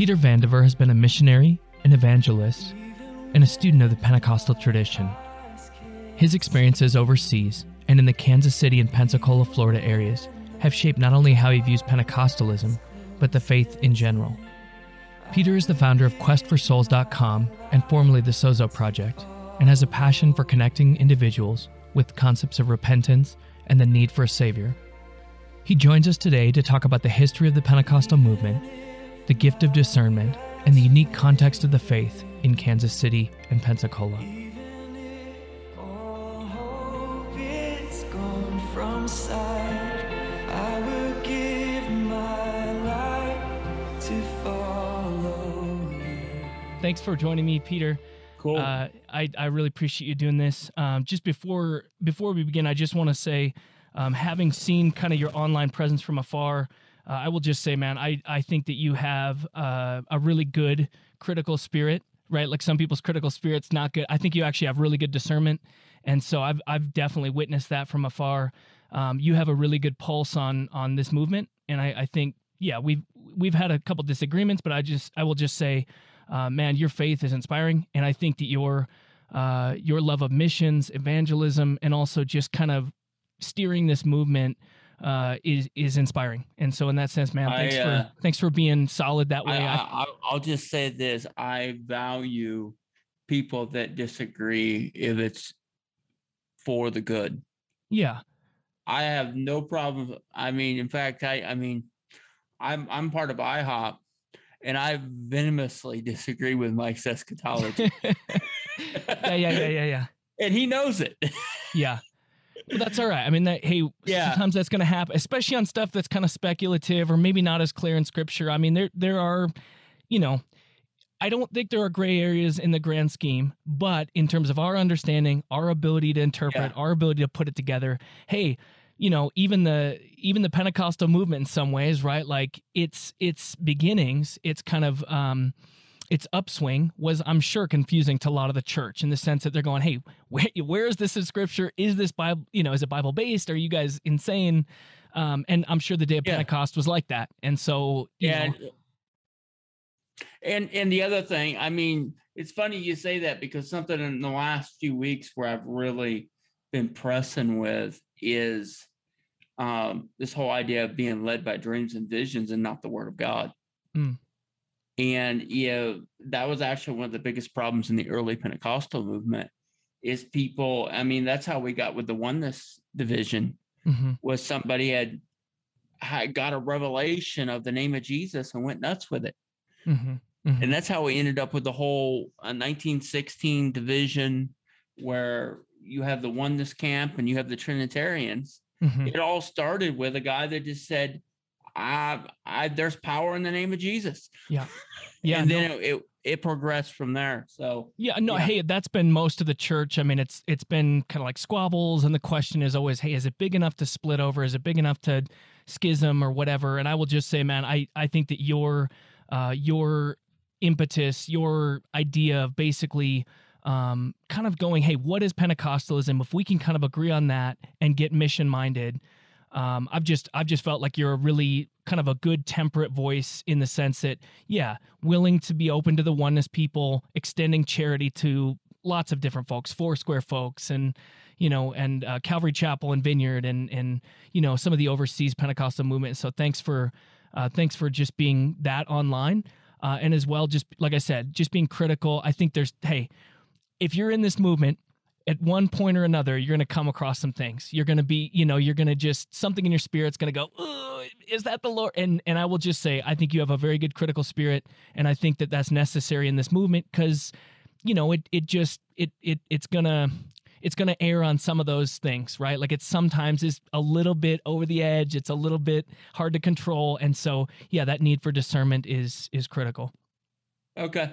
Peter Vandever has been a missionary, an evangelist, and a student of the Pentecostal tradition. His experiences overseas and in the Kansas City and Pensacola, Florida areas have shaped not only how he views Pentecostalism, but the faith in general. Peter is the founder of QuestForSouls.com and formerly the Sozo Project, and has a passion for connecting individuals with concepts of repentance and the need for a Savior. He joins us today to talk about the history of the Pentecostal movement, the gift of discernment, and the unique context of the faith in Kansas City and Pensacola. All hope is gone from sight. I will give my life to follow you. Thanks for joining me, Peter. Cool. Uh, I, I really appreciate you doing this. Um, just before before we begin, I just want to say, um, having seen kind of your online presence from afar, uh, I will just say, man, I, I think that you have uh, a really good critical spirit, right? Like some people's critical spirit's not good. I think you actually have really good discernment, and so I've I've definitely witnessed that from afar. Um, you have a really good pulse on on this movement, and I, I think yeah we've we've had a couple disagreements, but I just I will just say uh, man, your faith is inspiring, and I think that your uh, your love of missions, evangelism, and also just kind of steering this movement uh, is is inspiring. And so, in that sense, man, thanks I, uh, for thanks for being solid that way. I, I, I, I'll just say this: I value people that disagree if it's for the good. yeah, I have no problem. I mean, in fact, I I mean, I'm I'm part of IHOP, and I venomously disagree with Mike's eschatology, yeah, yeah, yeah, yeah, yeah. and he knows it. Yeah. Well, that's all right. I mean, that, hey, Yeah. sometimes that's going to happen, especially on stuff that's kind of speculative or maybe not as clear in scripture. I mean, there there are, you know, I don't think there are gray areas in the grand scheme, but in terms of our understanding, our ability to interpret, our ability to put it together, hey, you know, even the even the Pentecostal movement in some ways, right? Like its its beginnings, its kind of um its upswing was, I'm sure, confusing to a lot of the church in the sense that they're going, "Hey, where, where is this in scripture? Is this Bible? You know, is it Bible based? Are you guys insane?" Um, and I'm sure the day of Yeah. Pentecost was like that. And so, know, and and the other thing, I mean, it's funny you say that because something in the last few weeks where I've really been pressing with is um, this whole idea of being led by dreams and visions and not the word of God. Mm. And you know, that was actually one of the biggest problems in the early Pentecostal movement is people, I mean, that's how we got with the oneness division mhm, was somebody had, had got a revelation of the name of Jesus and went nuts with it mhm, mhm. and that's how we ended up with the whole uh, 1916 division where you have the oneness camp and you have the trinitarians Mhm. it all started with a guy that just said I, I there's power in the name of jesus yeah, Yeah. and no. then it, it it progressed from there so Yeah, no, Yeah. hey, that's been most of the church. I mean, it's it's been kind of like squabbles, and the question is always, hey, is it big enough to split over? Is it big enough to schism or whatever? And I will just say, man, I I think that your uh, your impetus, your idea of basically um, kind of going, hey, what is Pentecostalism? If we can kind of agree on that and get mission minded, um, I've just I've just felt like you're a really kind of a good temperate voice in the sense that yeah, willing to be open to the oneness people, extending charity to lots of different folks, Foursquare folks, and you know, and uh, Calvary Chapel and Vineyard, and and you know some of the overseas Pentecostal movement. So thanks for uh, thanks for just being that online, uh, and as well, just like I said, just being critical. I think there's hey, if you're in this movement at one point or another, you're going to come across some things. You're going to be, you know, you're going to just something in your spirit's going to go, is that the Lord? And and I will just say, I think you have a very good critical spirit, and I think that that's necessary in this movement because, you know, it it just it it it's gonna it's gonna err on some of those things, right? Like it sometimes is a little bit over the edge. It's a little bit hard to control, and so yeah, that need for discernment is is critical. okay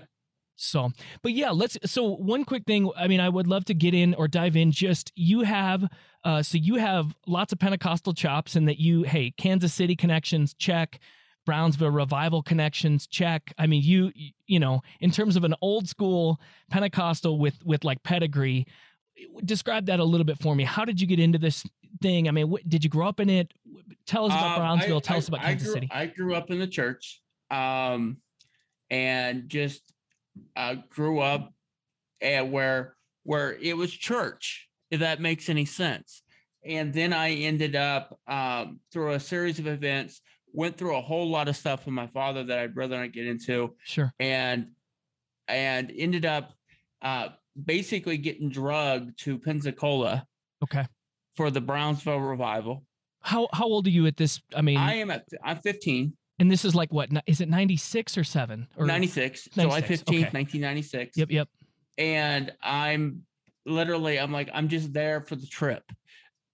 So, but yeah, let's. So, one quick thing. I mean, I would love to get in or dive in. Just you have, uh, so you have lots of Pentecostal chops, and that you, hey, Kansas City connections, check. Brownsville revival connections, check. I mean, you, you know, in terms of an old school Pentecostal with with like pedigree, describe that a little bit for me. How did you get into this thing? I mean, what, did you grow up in it? Tell us about Um, Brownsville. I- Tell I- us about I Kansas grew- City. I grew up in the church. Um, and just uh, grew up and where where it was church, if that makes any sense. And then I ended up um, through a series of events, went through a whole lot of stuff with my father that I'd rather not get into, Sure. and and ended up uh, basically getting drugged to Pensacola Okay. for the Brownsville revival. How how old are you at this? I mean, I am at I'm 15, and this is like what is it 96 or 7 or 96, July 15th, okay. 1996. Yep, yep. And I'm literally, I'm like, I'm just there for the trip.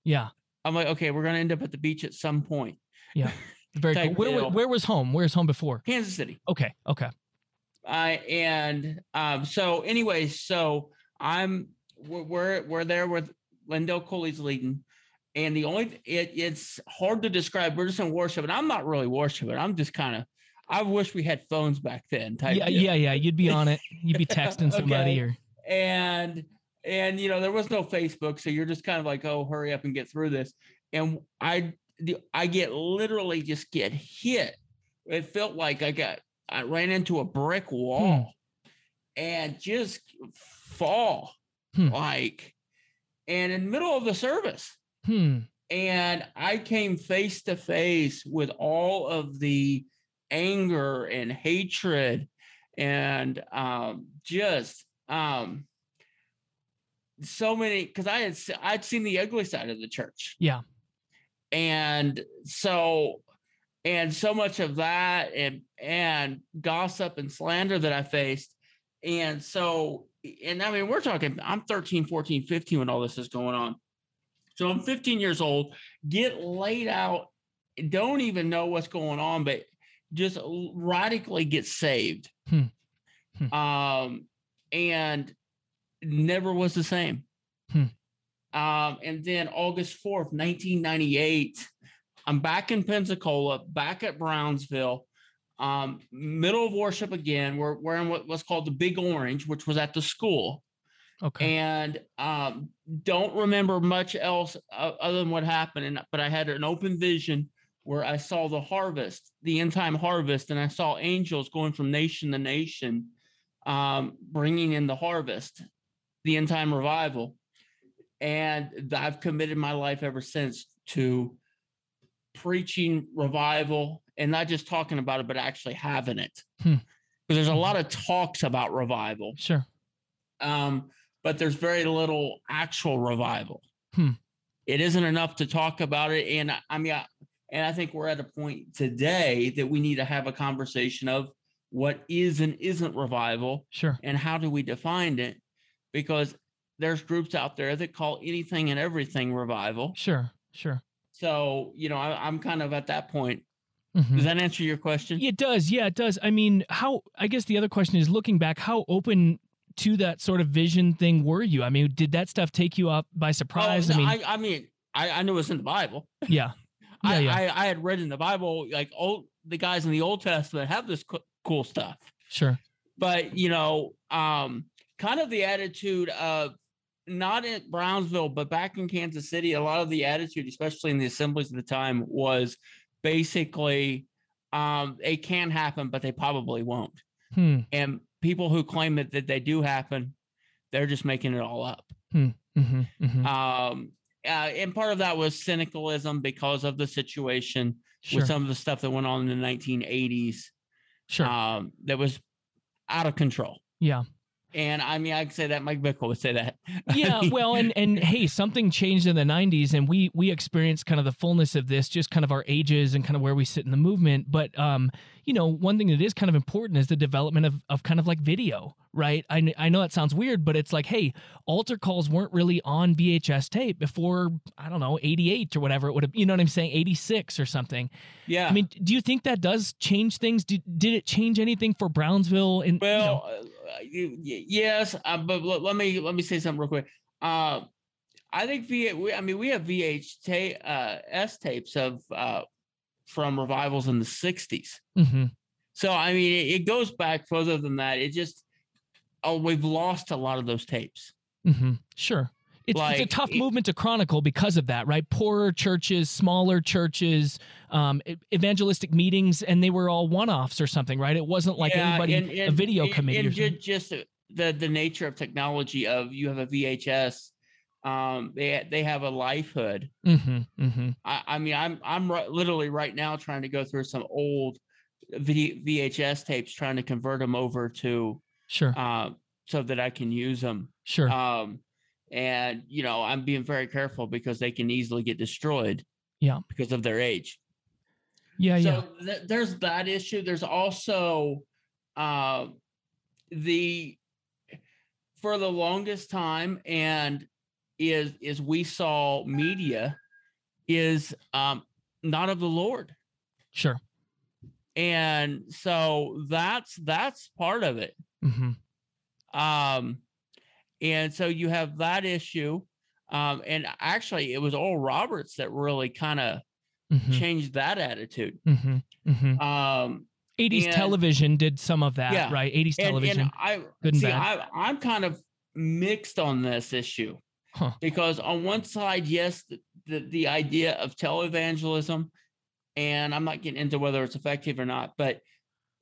Yeah. I'm like, okay, we're gonna end up at the beach at some point. Yeah. Very cool. Where, where was home? Where's home before? Kansas City. Okay. Okay. I and um so anyway, so I'm we're we're, we're there with Lindell Cooley's leading. And the only it, it's hard to describe. We're just in worship, and I'm not really worshiping. I'm just kind of. I wish we had phones back then. Type Yeah, deal. yeah, yeah. You'd be on it. You'd be texting somebody Okay. or and and you know there was no facebook so you're just kind of like oh hurry up and get through this and i the, i get literally just get hit it felt like i got i ran into a brick wall and just fall Hmm. like and in the middle of the service hmm. and I came face to face with all of the anger and hatred and um, just um, so many because I had I'd seen the ugly side of the church. Yeah. and so and so much of that and and gossip and slander that I faced. And so, and I mean, we're talking, I'm 13, 14, 15 when all this is going on. So I'm 15 years old, get laid out, don't even know what's going on, but just radically get saved. Hmm. Hmm. Um, and never was the same. Hmm. Um, and then August 4th, 1998, I'm back in Pensacola, back at Brownsville, um, middle of worship again. We're wearing what was called the Big Orange, which was at the school Okay. and um, don't remember much else uh, other than what happened. And but I had an open vision where I saw the harvest, the end time harvest, and I saw angels going from nation to nation, um, bringing in the harvest, the end time revival. And I've committed my life ever since to preaching revival and not just talking about it, but actually having it. Hmm. Because there's a lot of talks about revival sure. um, but there's very little actual revival. Hmm. It isn't enough to talk about it, and I, mean, I, and I think we're at a point today that we need to have a conversation of what is and isn't revival, Sure. and how do we define it, because there's groups out there that call anything and everything revival. Sure. Sure. So you know, I, I'm kind of at that point. Mhm. Does that answer your question? It does. Yeah, it does. I mean, how, I guess the other question is looking back, how open to that sort of vision thing were you? I mean, did that stuff take you up by Oh, surprise? no, I mean, I, I mean, I, I knew it was in the Bible. yeah. Yeah, I, yeah. I, I had read in the Bible like old the guys in the Old Testament have this co- cool stuff, Sure. but you know, um, kind of the attitude of not in Brownsville, but back in Kansas City, a lot of the attitude, especially in the assemblies at the time, was basically um, it can happen, but they probably won't. Hmm. And people who claim that, that they do happen, they're just making it all up. Mm-hmm. Mm-hmm. Um, uh, and part of that was cynicalism because of the situation Sure. with some of the stuff that went on in the 1980s sure. um, that was out of control. yeah. And I mean, I could say that Mike Bickle would say that. Yeah well and and hey something changed in the 90s and we we experienced kind of the fullness of this just kind of our ages and kind of where we sit in the movement. But um you know one thing that is kind of important is the development of of kind of like video right? I, I know that sounds weird but it's like hey altar calls weren't really on vhs tape before i don't know 88 or whatever it would have you know what i'm saying 86 or something. Yeah. i mean do you think that does change things? Did, did it change anything for brownsville and well, uh, you, y- yes, uh, but let, let me let me say something real quick. Uh, I think V. We, I mean, we have VH ta- uh, S tapes of uh, from revivals in the 60s. Mhm. So I mean, it, it goes back further than that. It just oh, we've lost a lot of those tapes. hmm Sure. It's, it's a tough it- movement to chronicle because of that, right? Poorer churches, smaller churches, um, evangelistic meetings, and they were all one-offs or something, right? It wasn't like Yeah, anybody and- a video and- committee. and just the the nature of technology of you have a VHS, um, they they have a lifehood. Mhm, mhm. I, I mean, I'm I'm literally right now trying to go through some old video, VHS tapes, trying to convert them over to Sure, uh, so that I can use them. sure. Um, and you know, I'm being very careful because they can easily get destroyed. Yeah. because of their age. yeah, yeah. so th- there's that issue. There's also uh, the for the longest time, and is is we saw media is um, not of the Lord, Sure. and so that's that's part of it. hmm Um, and so you have that issue. Um, and actually, it was Oral Roberts that really kind of hmm changed that attitude. hmm hmm Um, 80s and- television did some of that, Yeah, right? 80s and, television. and I good and see. I, I'm kind of mixed on this issue Huh. because on one side, yes, the, the the idea of televangelism, and I'm not getting into whether it's effective or not, but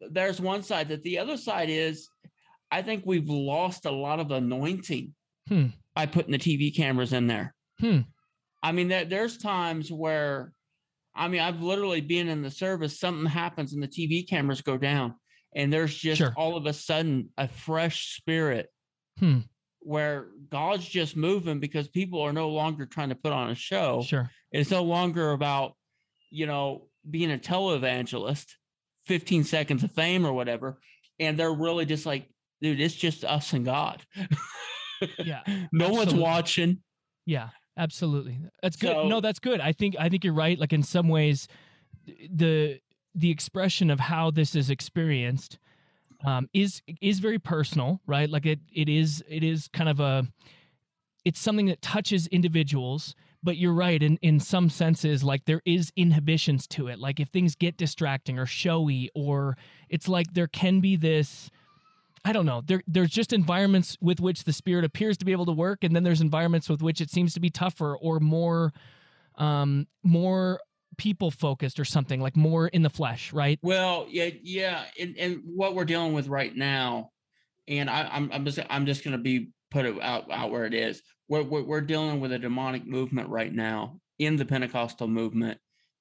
there's one side that the other side is, I think we've lost a lot of anointing Hmm. by putting the TV cameras in there. Hmm. I mean, there, there's times where, I mean, I've literally been in the service, something happens and the TV cameras go down, and there's just Sure. all of a sudden a fresh spirit Hmm. where God's just moving because people are no longer trying to put on a show. Sure. It's no longer about, you know, being a televangelist, 15 seconds of fame or whatever. And they're really just like, dude, it's just us and God. Yeah. no one's watching. Yeah, absolutely. That's good. no, that's good. I think I think you're right. Like in some ways, the the expression of how this is experienced um, is is very personal, right? Like it it is it is kind of a it's something that touches individuals. But you're right in in some senses, like there is inhibitions to it. Like if things get distracting or showy, or it's like there can be this. I don't know. There, there's just environments with which the spirit appears to be able to work, and then there's environments with which it seems to be tougher or more, um, more people focused or something like more in the flesh, right? Well, yeah, yeah, and, and what we're dealing with right now, and I, I'm I'm just I'm just to be put it out out where it is. We're, we're we're dealing with a demonic movement right now in the Pentecostal movement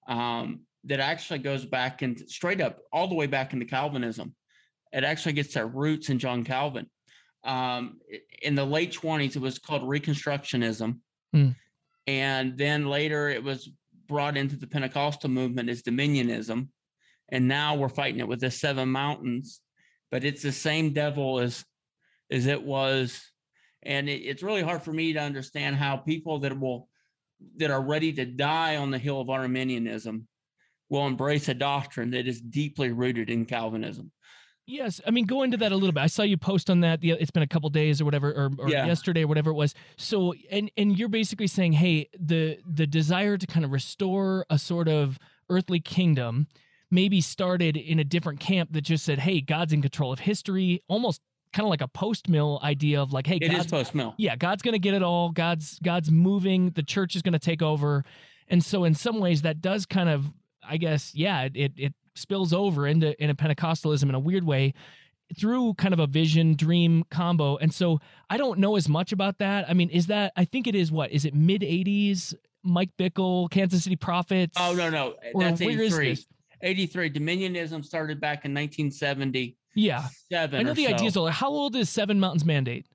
um, that actually goes back and straight up all the way back into Calvinism. It actually gets their roots in John Calvin. Um, in the late 20s, it was called Reconstructionism, Hmm. and then later it was brought into the Pentecostal movement as Dominionism. And now we're fighting it with the seven mountains. But it's the same devil as as it was. And it, it's really hard for me to understand how people that will that are ready to die on the hill of arminianism will embrace a doctrine that is deeply rooted in calvinism Yes, I mean go into that a little bit. I saw you post on that. It's been a couple days or whatever, or, or Yeah. yesterday or whatever it was. So, and and you're basically saying, hey, the the desire to kind of restore a sort of earthly kingdom maybe started in a different camp that just said, hey, God's in control of history, almost kind of like a post mill idea of like, hey, It is God's post mill yeah god's gonna get it all god's god's moving the church is gonna take over and so in some ways that does kind of i guess yeah it, it spills over into into pentecostalism in a weird way through kind of a vision dream combo and so i don't know as much about that i mean is that i think it is what is it mid 80s mike bickle kansas city prophets oh no no that's '83. '83 dominionism started back in 1970. yeah seven. i know the so. ideas are how old is seven mountains mandate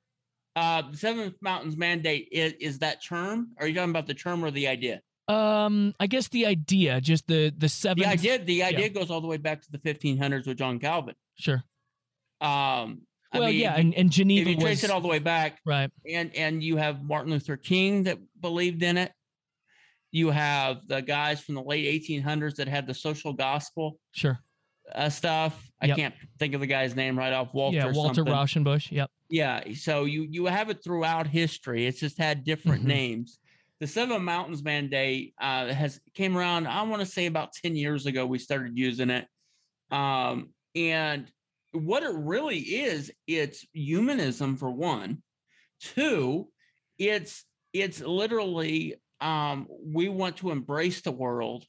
uh the seven mountains mandate is, is that term are you talking about the term or the idea um i guess the idea just the the seven the idea the idea goes all the way back to the 1500s with john calvin sure um I well mean, yeah and, and geneva if you trace was it all the way back right and and you have martin luther king that believed in it you have the guys from the late 1800s that had the social gospel sure uh, stuff i Yep. can't think of the guy's name right off walter yeah, Walter something. Rauschenbusch. Yep. yeah so you you have it throughout history it's just had different Mhm. names the seven mountains mandate uh, has came around i want to say about 10 years ago we started using it um, and what it really is it's humanism for one two it's it's literally um, we want to embrace the world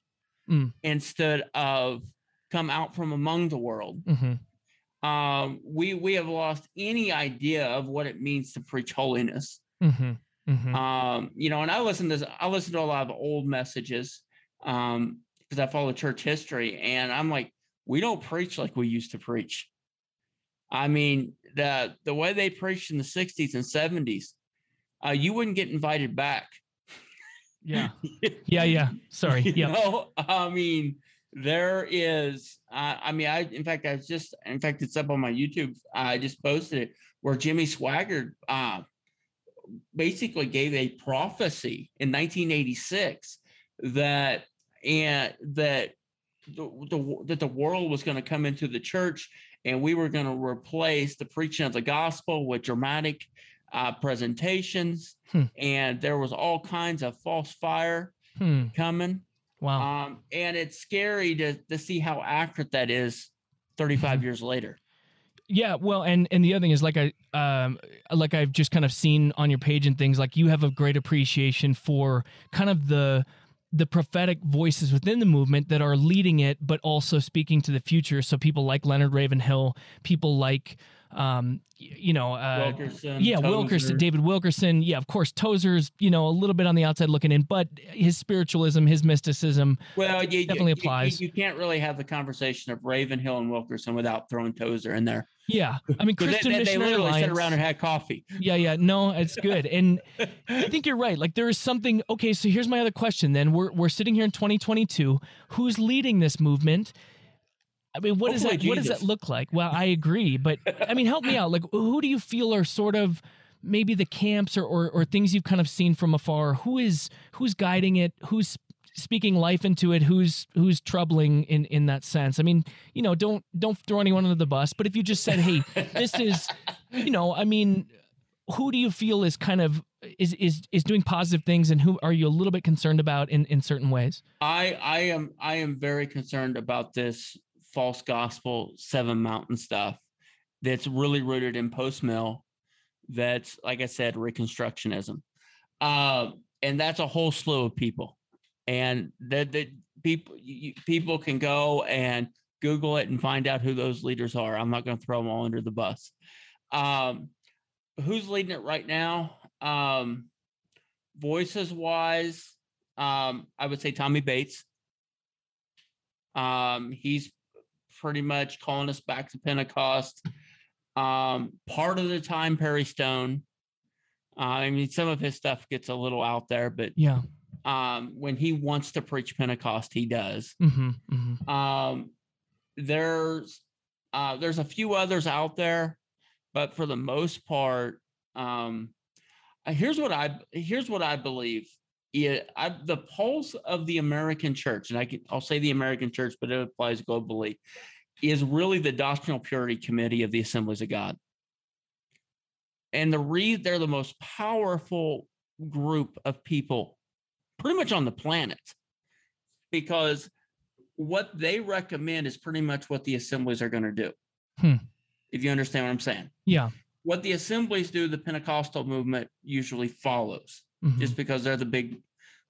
Mm. instead of come out from among the world. hmm Um, we we have lost any idea of what it means to preach holiness. hmm hmm Um, you know, and I listen to I listen to a lot of old messages um, because I follow church history, and I'm like, we don't preach like we used to preach. I mean, the the way they preached in the 60s and 70s, uh, you wouldn't get invited back. yeah. Yeah yeah. Sorry. Yeah know? I mean there is uh, i mean i in fact i was just in fact it's up on my youtube. I just posted it where jimmy swaggart uh, basically gave a prophecy in 1986 that and that the, the that the world was going to come into the church and we were going to replace the preaching of the gospel with dramatic uh, presentations Hmm. and there was all kinds of false fire Hmm. coming wow um, and it's scary to to see how accurate that is 35 Mhm. years later Yeah, well, and and the other thing is like I um like I've just kind of seen on your page and things like you have a great appreciation for kind of the the prophetic voices within the movement that are leading it, but also speaking to the future. So people like Leonard Ravenhill, people like um you know uh, wilkerson yeah, Wilkerson, David Wilkerson. Yeah, of course, Tozer's, you know, a little bit on the outside looking in, but his spiritualism, his mysticism. well you, you- definitely you- you- applies. you, can't really have the conversation of ravenhill and wilkerson without throwing tozer in there Yeah. I mean, Christian they, they literally Alliance. sat around and had coffee Yeah, yeah. No, it's good. And I think you're right. Like there is something okay, so here's my other question then. We're we're sitting here in 2022. Who's leading this movement? I mean, what does oh, that Hopefully what does that look like? Well, I agree, but I mean, help me out. Like who do you feel are sort of maybe the camps or, or or things you've kind of seen from afar? Who is who's guiding it? Who's speaking life into it? Who's who's troubling in in that sense? I mean, you know, don't don't throw anyone under the bus, but if you just said, "Hey, this is you know, I mean, who do you feel is kind of is is is doing positive things, and who are you a little bit concerned about in in certain ways? I I am I am very concerned about this false gospel seven mountain stuff that's really rooted in post mill. That's like I said, reconstructionism, uh, and that's a whole slew of people, and that that people you, people can go and Google it and find out who those leaders are. I'm not going to throw them all under the bus. Um, who's leading it right now? Um, voices wise, um, I would say Tommy Bates. Um, he's pretty much calling us back to Pentecost. Um, part of the time, Perry Stone. Uh, I mean, some of his stuff gets a little out there, but Yeah. um, when he wants to preach Pentecost, he does. Mm-hmm, mm-hmm. Um, there's uh, there's a few others out there, but for the most part, um, here's what I here's what I believe. Yeah, I, the pulse of the American church, and I can I'll say the American church, but it applies globally, is really the doctrinal purity committee of the Assemblies of God. And the read they're the most powerful group of people pretty much on the planet because what they recommend is pretty much what the assemblies are going to do. Hmm. If you understand what I'm saying. Yeah. What the assemblies do, the Pentecostal movement usually follows mhm, just because they're the big,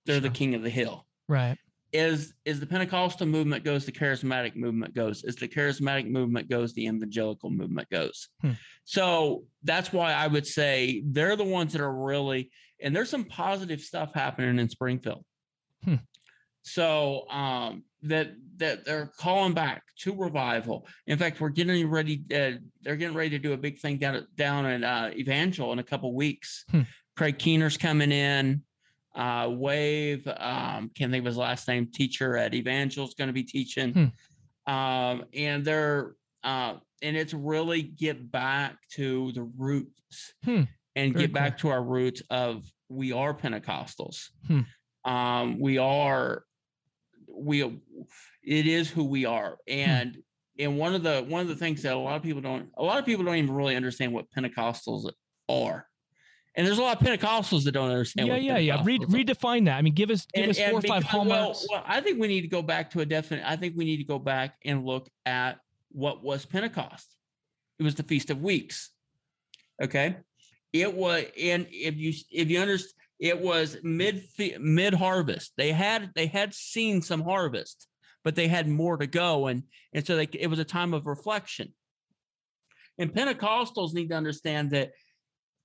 they're the king of the hill. right. Is is the Pentecostal movement goes, the charismatic movement goes. As the charismatic movement goes, the evangelical movement goes. Hmm. So that's why I would say they're the ones that are really, and there's some positive stuff happening in Springfield. Hmm. So um, that that they're calling back to revival. In fact, we're getting ready. Uh, they're getting ready to do a big thing down at down at uh, Evangel in a couple weeks. Hmm. Craig Keener's coming in. Uh, Wave, um, can't think of his last name. Teacher at Evangel's going to be teaching, Hmm. um, and they're uh, and it's really get back to the roots Hmm. and Very get back to our roots of we are Pentecostals. Hmm. Um, we are we it is who we are Hmm. and and one of the one of the things that a lot of people don't a lot of people don't even really understand what pentecostals are and there's a lot of pentecostals that don't understand Yeah, what yeah, yeah. Read, Pentecostals are. redefine that. I mean, give us give And- us four or five because- well, well, i think we need to go back to a definite i think we need to go back and look at what was pentecost it was the feast of weeks okay it was and if you if you understand it was mid mid harvest. They had they had seen some harvest, but they had more to go, and and so they, it was a time of reflection. And Pentecostals need to understand that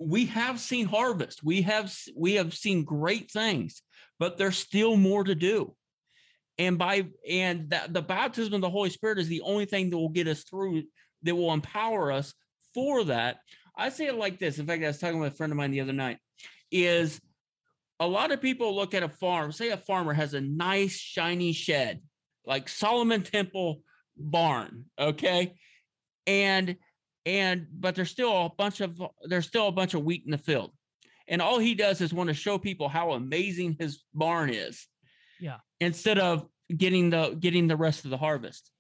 we have seen harvest. We have we have seen great things, but there's still more to do. And by and the baptism of the Holy Spirit is the only thing that will get us through, that will empower us for that. I say it like this. In fact, I was talking with a friend of mine the other night. Is a lot of people look at a farm, say a farmer has a nice shiny shed, like Solomon Temple barn, okay? And and but there's still a bunch of there's still a bunch of wheat in the field. And all he does is want to show people how amazing his barn is. Yeah. Instead of getting the getting the rest of the harvest.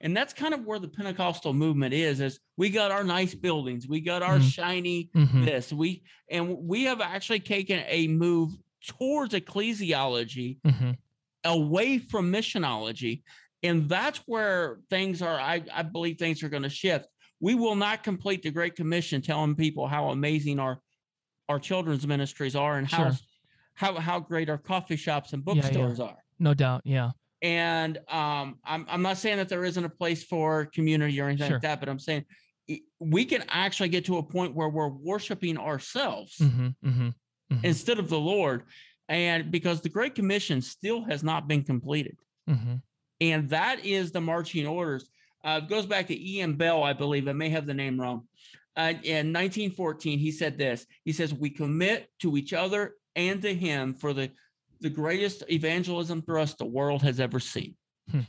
And that's kind of where the Pentecostal movement is is we got our nice buildings, we got our Mhm. shiny Mhm. this. We and we have actually taken a move towards ecclesiology Mhm. away from missionology. And that's where things are, I, I believe things are going to shift. We will not complete the Great Commission telling people how amazing our our children's ministries are and how Sure. how how great our coffee shops and Yeah, yeah. bookstores are. No doubt. Yeah. And um, I'm I'm not saying that there isn't a place for community or anything Sure. like that, but I'm saying we can actually get to a point where we're worshiping ourselves hmm hmm instead of the Lord. And because the Great Commission still has not been completed. hmm And that is the marching orders. Uh, it goes back to E.N. Bell, I believe. I may have the name wrong. Uh, in 1914, he said this. He says, "We commit to each other and to Him for the the greatest evangelism thrust the world has ever seen." Hmm.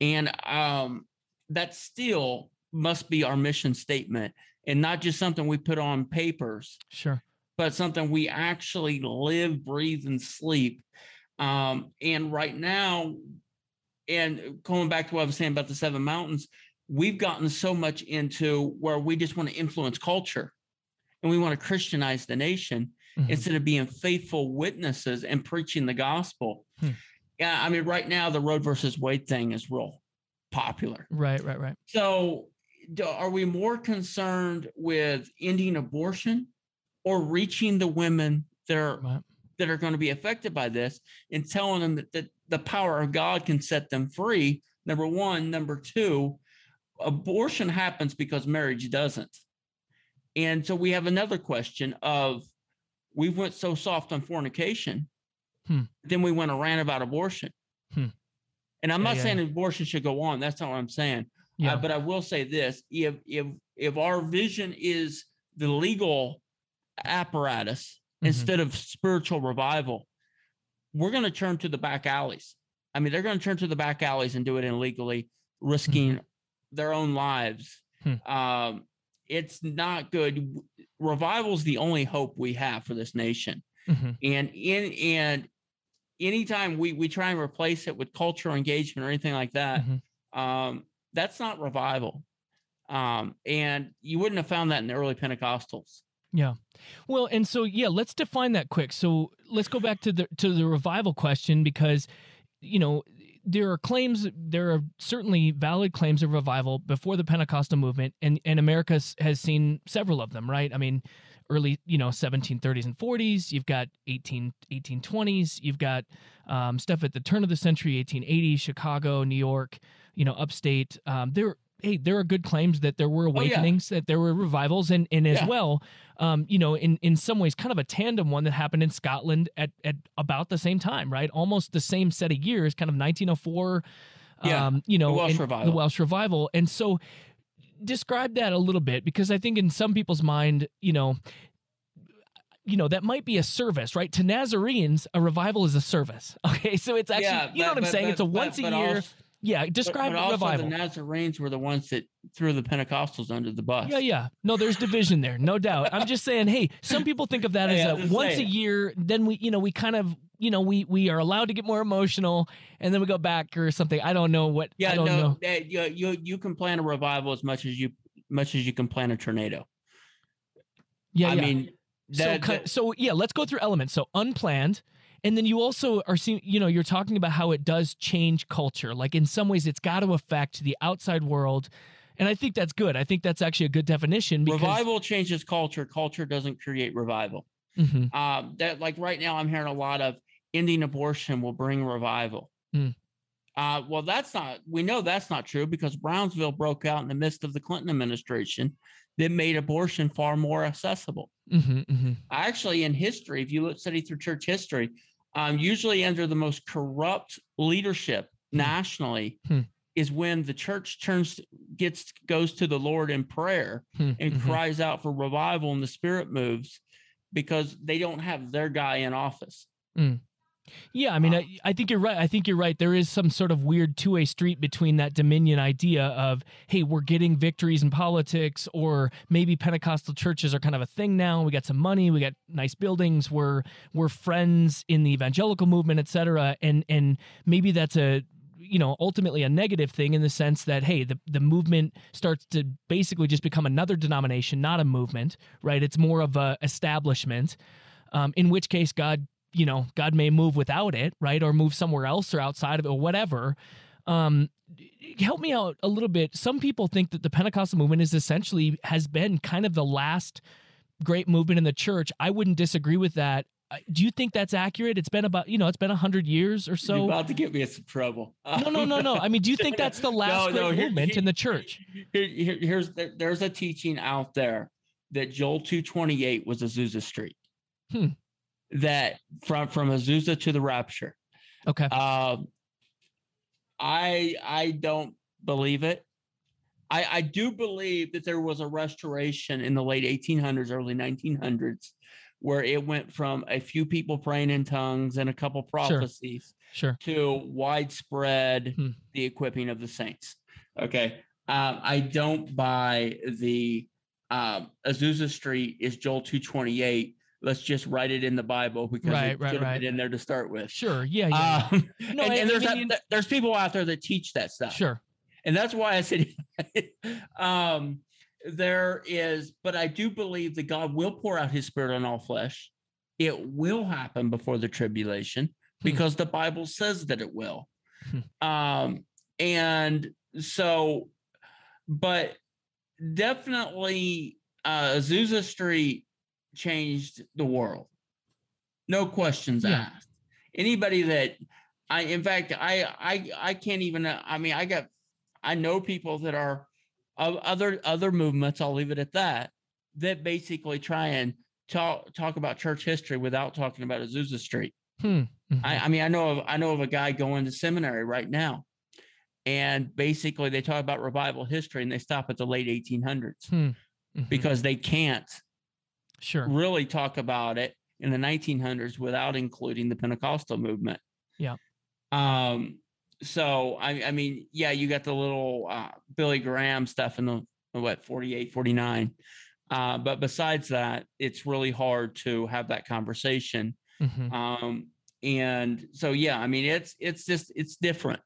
And um, that still must be our mission statement, and not just something we put on papers Sure. but something we actually live, breathe, and sleep. Um, and right now, and going back to what I was saying about the seven mountains, we've gotten so much into where we just want to influence culture and we want to Christianize the nation Mhm. instead of being faithful witnesses and preaching the gospel. Hmm. Yeah, I mean, right now the Roe versus Wade thing is real popular. Right. Right. Right. So, are we more concerned with ending abortion or reaching the women that are Right. that are going to be affected by this and telling them that, that the power of God can set them free? Number one, number two, abortion happens because marriage doesn't. And so we have another question of we went so soft on fornication, Hmm. then we went around about abortion. Hmm. And I'm Yeah, not yeah, saying abortion should go on. That's not what I'm saying. Yeah. Uh, but I will say this: if if if our vision is the legal apparatus Mhm. instead of spiritual revival, we're going to turn to the back alleys. I mean, they're going to turn to the back alleys and do it illegally, risking their own lives. Hmm. Um, it's not good. Revival's the only hope we have for this nation Mhm. and in and anytime we we try and replace it with cultural engagement or anything like that Mhm. um that's not revival um and you wouldn't have found that in the early pentecostals Well, and so yeah, let's define that quick. So let's go back to the to the revival question because you know there are claims there are certainly valid claims of revival before the Pentecostal movement and and America has seen several of them, right? I mean, early, you know, 1730s and 40s, you've got 18 1820s, you've got um, stuff at the turn of the century, 1880s, Chicago, New York, you know, upstate. Um, there hey, there are good claims that there were Oh, yeah. awakenings, that there were revivals and and as Yeah. well um, you know, in in some ways, kind of a tandem one that happened in Scotland at at about the same time, right? Almost the same set of years, kind of 1904. Yeah, um, you know, Welsh Revival. the Welsh revival, and so describe that a little bit because I think in some people's mind, you know. You know that might be a service, right? To Nazarenes, a revival is a service. Okay, so it's actually, yeah you know but- what I'm but- saying? it's a but- once but a year. also- yeah, but- describe but also revival. the nazarenes were the ones that threw the pentecostals under the bus Yeah, yeah. No, there's division there, no doubt. I'm just saying, hey, some people think of that as a once a year. Then we, you know, we kind of, you know, we we are allowed to get more emotional, and then we go back or something. I don't know what. yeah I don't no know. that- you, you you can plan a revival as much as you much as you can plan a tornado Yeah, i yeah. mean so, that, ki- that- so yeah, let's go through elements. So unplanned, and then you also are seeing, you know, you're talking about how it does change culture. Like in some ways, it's got to affect the outside world, and I think that's good. I think that's actually a good definition because revival changes culture culture doesn't create revival Mhm. Um, that like right now, I'm hearing a lot of ending abortion will bring revival. Mm. Uh, well, that's not. We know that's not true because Brownsville broke out in the midst of the Clinton administration that made abortion far more accessible. Mhm, mhm. Actually, in history, if you look study through church history, um, usually under the most corrupt leadership Hmm. nationally Hmm. is when the church turns gets goes to the Lord in prayer Hmm, and mhm. cries out for revival and the Spirit moves because they don't have their guy in office. Yeah, I mean, Uh, I, I think you're right. I think you're right. There is some sort of weird two way street between that dominion idea of, hey, we're getting victories in politics, or maybe Pentecostal churches are kind of a thing now. We got some money, we got nice buildings, we're we're friends in the evangelical movement, et cetera. And and maybe that's a you know ultimately a negative thing in the sense that hey the, the movement starts to basically just become another denomination not a movement right it's more of a establishment um, in which case god you know god may move without it right? Or move somewhere else or outside of it or whatever. Um help me out a little bit. Some people think that the pentecostal movement is essentially has been kind of the last great movement in the church. I wouldn't disagree with that. Do you think that's accurate? It's been about you know it's been 100 years or You're so about to get me in some trouble. no no no no. I mean do you think that's the last No, no, great here- movement here- in the church? Here, here- here's there- there's a teaching out there that Joel 228 was Azusa Street. Hmm. That from from Azusa to the rapture. okay Um, I I don't believe it. I I do believe that there was a restoration in the late 1800s, early 1900s, where it went from a few people praying in tongues and a couple prophecies sure to widespread Hmm. the equipping of the saints. Okay. Um, I don't buy the um, Azusa Street is Joel 228. Let's just write it in the Bible because Right, it right, should have right. been in there to start with. sure yeah yeah Um, No, and, I- and I there's mean, a- there's people out there that teach that stuff. sure And that's why I said um, there is, but I do believe that God will pour out his spirit on all flesh. It will happen before the tribulation Hmm. because the Bible says that it will. Hmm. Um, and so, but definitely uh, Azusa Street changed the world. No questions Yeah. asked. Anybody that I, in fact, I, I, I can't even. uh, I mean, I got, I know people that are of other other movements. I'll leave it at that. That basically try and talk talk about church history without talking about Azusa Street. Hmm. Mhm. I, I mean, I know of I know of a guy going to seminary right now, and basically they talk about revival history and they stop at the late 1800s Mhm. because they can't sure really talk about it in the 1900s without including the Pentecostal movement. Yeah. Um. So I, I mean, yeah, you got the little uh, Billy Graham stuff in the what 48, 49. Uh, but besides that, it's really hard to have that conversation. Mhm. Um, and so yeah, I mean, it's it's just it's different.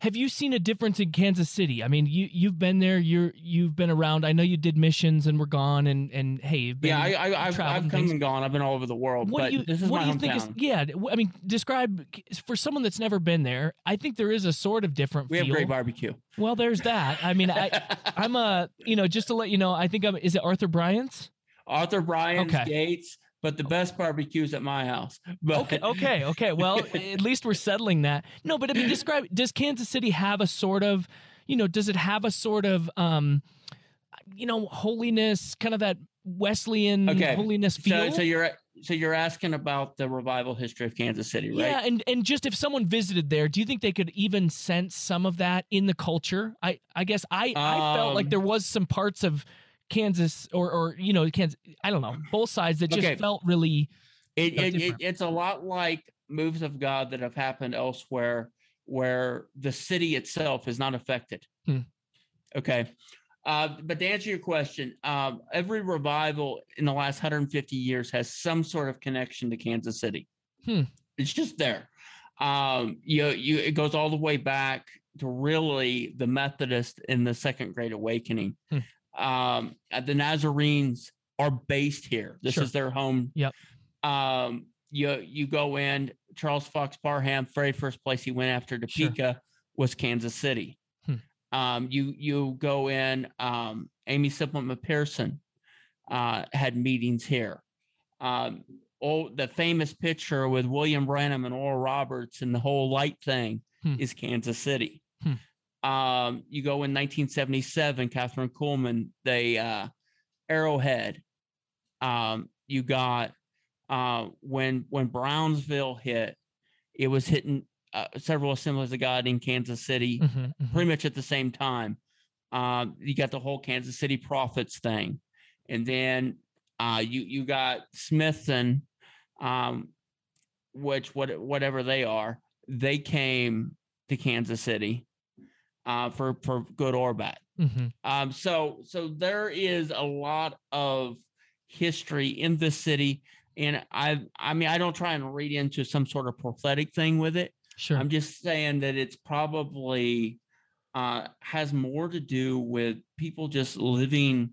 Have you seen a difference in Kansas City? I mean, you you've been there. You're you've been around. I know you did missions and were gone. And and hey, you've been, yeah, I, I, I've, I've come things. and gone. I've been all over the world. what but do you this is what do you hometown. think is yeah? I mean, describe for someone that's never been there. I think there is a sort of different we have feel. great barbecue. well, there's that. I mean, I I'm a you know just to let you know. I think I'm. Is it Arthur Bryant's? Arthur Bryant's Okay. Gates, but the best barbecues at my house. But Okay, okay, okay. Well, at least we're settling that. No, but I mean, describe. Does Kansas City have a sort of, you know, does it have a sort of, um, you know, holiness, kind of that Wesleyan Okay, holiness so, feel? so you're so you're asking about the revival history of Kansas City, right? Yeah, and and just if someone visited there, do you think they could even sense some of that in the culture? I I guess I I felt like Um, there was some parts of Kansas or or you know Kansas. I don't know both sides that just Okay. felt really. It, it, it it's a lot like moves of God that have happened elsewhere, where the city itself is not affected. Hmm. Okay, uh, but to answer your question, um, every revival in the last 150 years has some sort of connection to Kansas City. Hmm. It's just there. Um, you you it goes all the way back to really the Methodist in the Second Great Awakening. Hmm. Um, uh, the Nazarenes are based here. This Sure. is their home Yep. um you you go in charles fox parham very first place he went after Sure. topeka was kansas city Hmm. um you you go in um Aimee Semple McPherson uh had meetings here um, oh, the famous picture with William Branham and Oral Roberts and the whole light thing Hmm. is Kansas City. Hmm. Um, you go in 1977, Kathryn Kuhlman, the uh, Arrowhead. Um, you got uh, when when Brownsville hit, it was hitting uh, several assemblies of God in Kansas City Mhm, mhm. pretty much at the same time. Um, you got the whole Kansas City Prophets thing, and then uh, you you got Smithton, um, which what whatever they are, they came to Kansas City uh, for for good or bad. Mhm. Um, so so there is a lot of history in this city, and I I mean I don't try and read into some sort of prophetic thing with it. Sure. I'm just saying that it's probably uh, has more to do with people just living.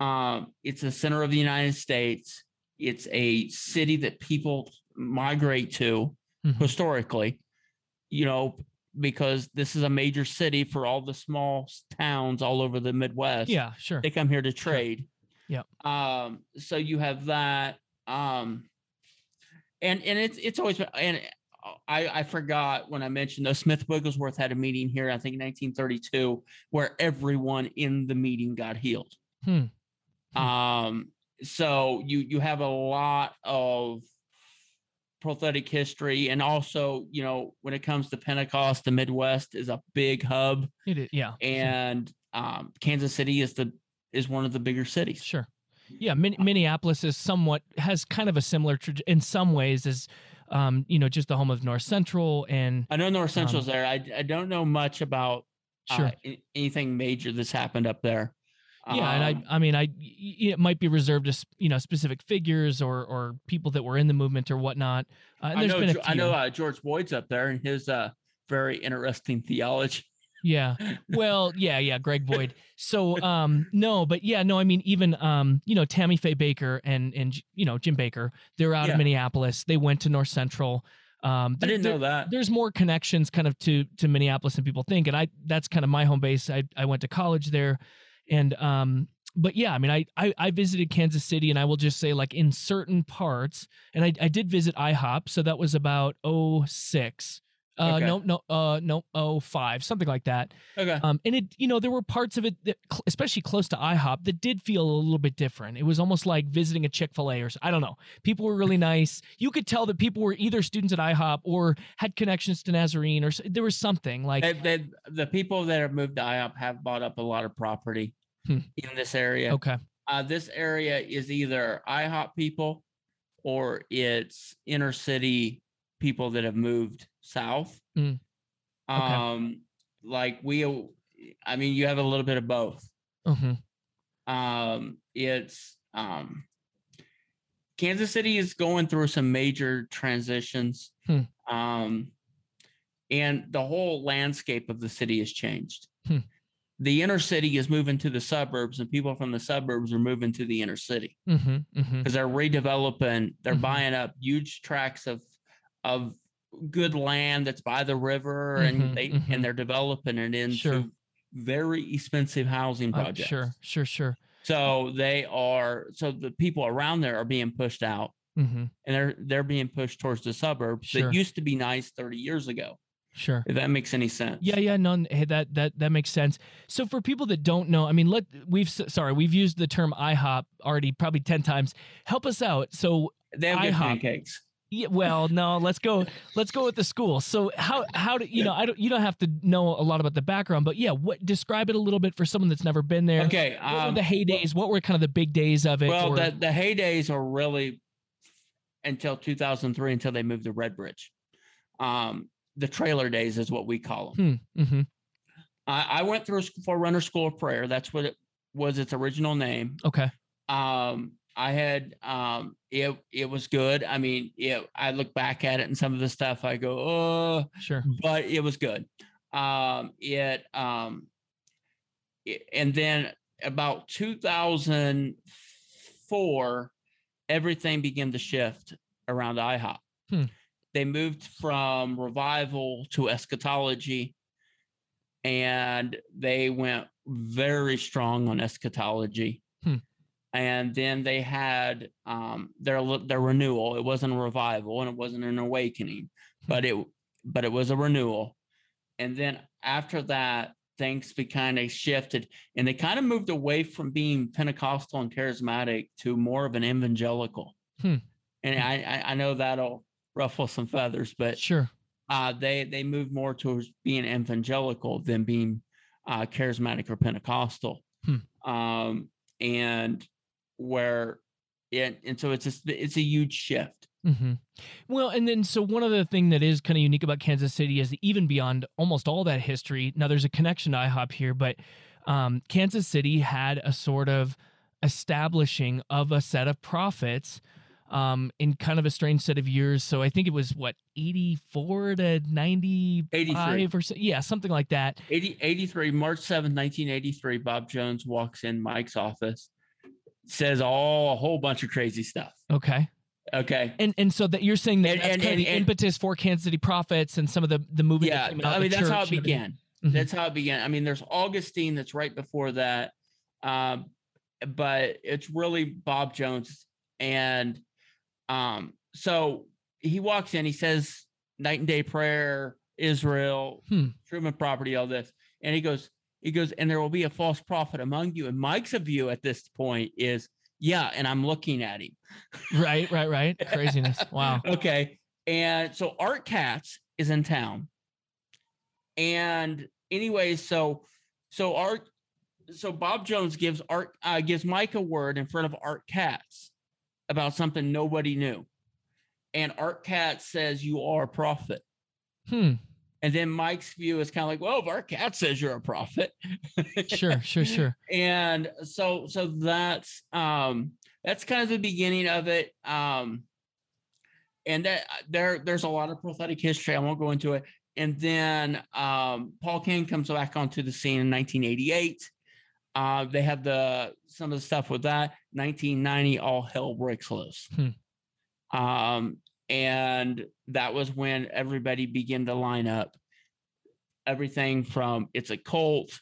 Um, it's the center of the United States. It's a city that people migrate to Mhm. historically, you know, because this is a major city for all the small towns all over the Midwest Yeah, sure. they come here to trade. Yeah. Um, so you have that. Um, and and it's it's always been and I I forgot when I mentioned though Smith Wigglesworth had a meeting here, I think in 1932, where everyone in the meeting got healed. Hmm. Hmm. Um, so you you have a lot of prophetic history and also you know when it comes to pentecost the midwest is a big hub It is, yeah. and um, Kansas City is the is one of the bigger cities. Sure. Yeah, Min- Minneapolis is somewhat has kind of a similar traje- in some ways is um, you know, just the home of North Central and I know North Central's Um, there. I I don't know much about sure. uh, anything major that's happened up there. Yeah, and Um, I I mean I y- y- it might be reserved to you know specific figures or or people that were in the movement or whatnot. Uh, and I know been a Jo- I know uh, George Boyd's up there and his uh very interesting theology. Yeah. Well, yeah, yeah, Greg Boyd. So, um, no, but yeah, no, I mean, even, um, you know, Tammy Faye Bakker and, and, you know, Jim Bakker, they're out Yeah. of Minneapolis. They went to North Central. Um, I didn't know that. There's more connections kind of to, to Minneapolis than people think. And I, that's kind of my home base. I, I went to college there and, um, but yeah, I mean, I, I I visited Kansas City, and I will just say, like in certain parts, and I, I did visit IHOP, so that was about 06. Uh, Okay. no, no, uh, no, oh five, something like that. Okay. Um, and it, you know, there were parts of it that, especially close to IHOP, that did feel a little bit different. It was almost like visiting a Chick Fil A or I don't know. People were really nice. You could tell that people were either students at IHOP or had connections to Nazarene, or there was something like They, they, the people that have moved to IHOP have bought up a lot of property Hmm. in this area. okay, Uh, this area is either IHOP people or it's inner city people that have moved south. Mm. Okay. Um, like we, I mean, you have a little bit of both. hmm Um, it's um, Kansas City is going through some major transitions. Hmm. Um, and the whole landscape of the city has changed. Hmm. The inner city is moving to the suburbs, and people from the suburbs are moving to the inner city hmm hmm because they're redeveloping. They're Mhm. buying up huge tracts of of good land that's by the river, and Mhm, they mhm. and they're developing it into Sure. very expensive housing Uh, projects. sure, sure, sure. So they are so the people around there are being pushed out hmm and they're they're being pushed towards the suburbs Sure. that used to be nice 30 years ago. Sure. If that makes any sense. Yeah, yeah, no, n- hey, that that that makes sense. So for people that don't know, I mean, let we've sorry, we've used the term IHOP already probably ten times. Help us out. So They have good IHOP. pancakes. Yeah, well, no, let's go let's go with the school. So how how do you know? I don't you don't have to know a lot about the background, but yeah, what describe it a little bit for someone that's never been there. Okay. What were Um, the heydays? What were kind of the big days of it? well, or- the, the heydays are really until 2003 until they moved to Redbridge. Um, the trailer days is what we call them. hmm, hmm I, I went through Forerunner School of Prayer. That's what it was its original name. Okay. um i had um it it was good i mean it i look back at it and some of the stuff i go oh Sure. but it was good um it um it- and then about 2004 everything began to shift around ihop Hmm. they moved from revival to eschatology and they went very strong on eschatology Hmm. And then they had um, their their renewal. It wasn't a revival and it wasn't an awakening, but it but it was a renewal. And then after that, things kind of shifted, and they kind of moved away from being Pentecostal and charismatic to more of an evangelical. Hmm. And I I- I know that'll ruffle some feathers, but Sure. uh, they they moved more towards being evangelical than being uh, charismatic or Pentecostal. Hmm. Um, and where it and so it's just it's a huge shift. hmm Well, and then so one other thing that is kind of unique about Kansas City is even beyond almost all that history. Now there's a connection to IHOP here, but um, Kansas City had a sort of establishing of a set of prophets um, in kind of a strange set of years. So I think it was what 84 to 95 or so. Yeah, something like that. 80, 83, March 7th, 1983, Bob Jones walks in Mike's office, says all a whole bunch of crazy stuff. Okay. Okay. And and so that you're saying that And- that's and- kind of the and- impetus for Kansas City prophets and some of the the that Yeah. I mean, that's how it and began. Mhm. That's how it began. I mean, there's Augustine that's right before that. Um, but it's really Bob Jones. And um, so he walks in, he says, night and day prayer, Israel, Hmm. Truman property, all this. And he goes, he goes, and there will be a false prophet among you. And Mike's view at this point is, yeah, and I'm looking at him. Right, right, right. Craziness. Wow. Okay. And so Art Katz is in town. And anyway, so so Art so Bob Jones gives Art uh, gives Mike a word in front of Art Katz about something nobody knew. And Art Katz says you are a prophet. Hmm. And then Mike's view is kind of like, well, if Art Katz says you're a prophet. Sure, sure, sure. and so so that's um that's kind of the beginning of it um and that uh, there there's a lot of prophetic history i won't go into it and then um paul cain comes back onto the scene in 1988 uh they have the some of the stuff with that 1990 all hell breaks loose Hmm. um and that was when everybody began to line up everything from it's a cult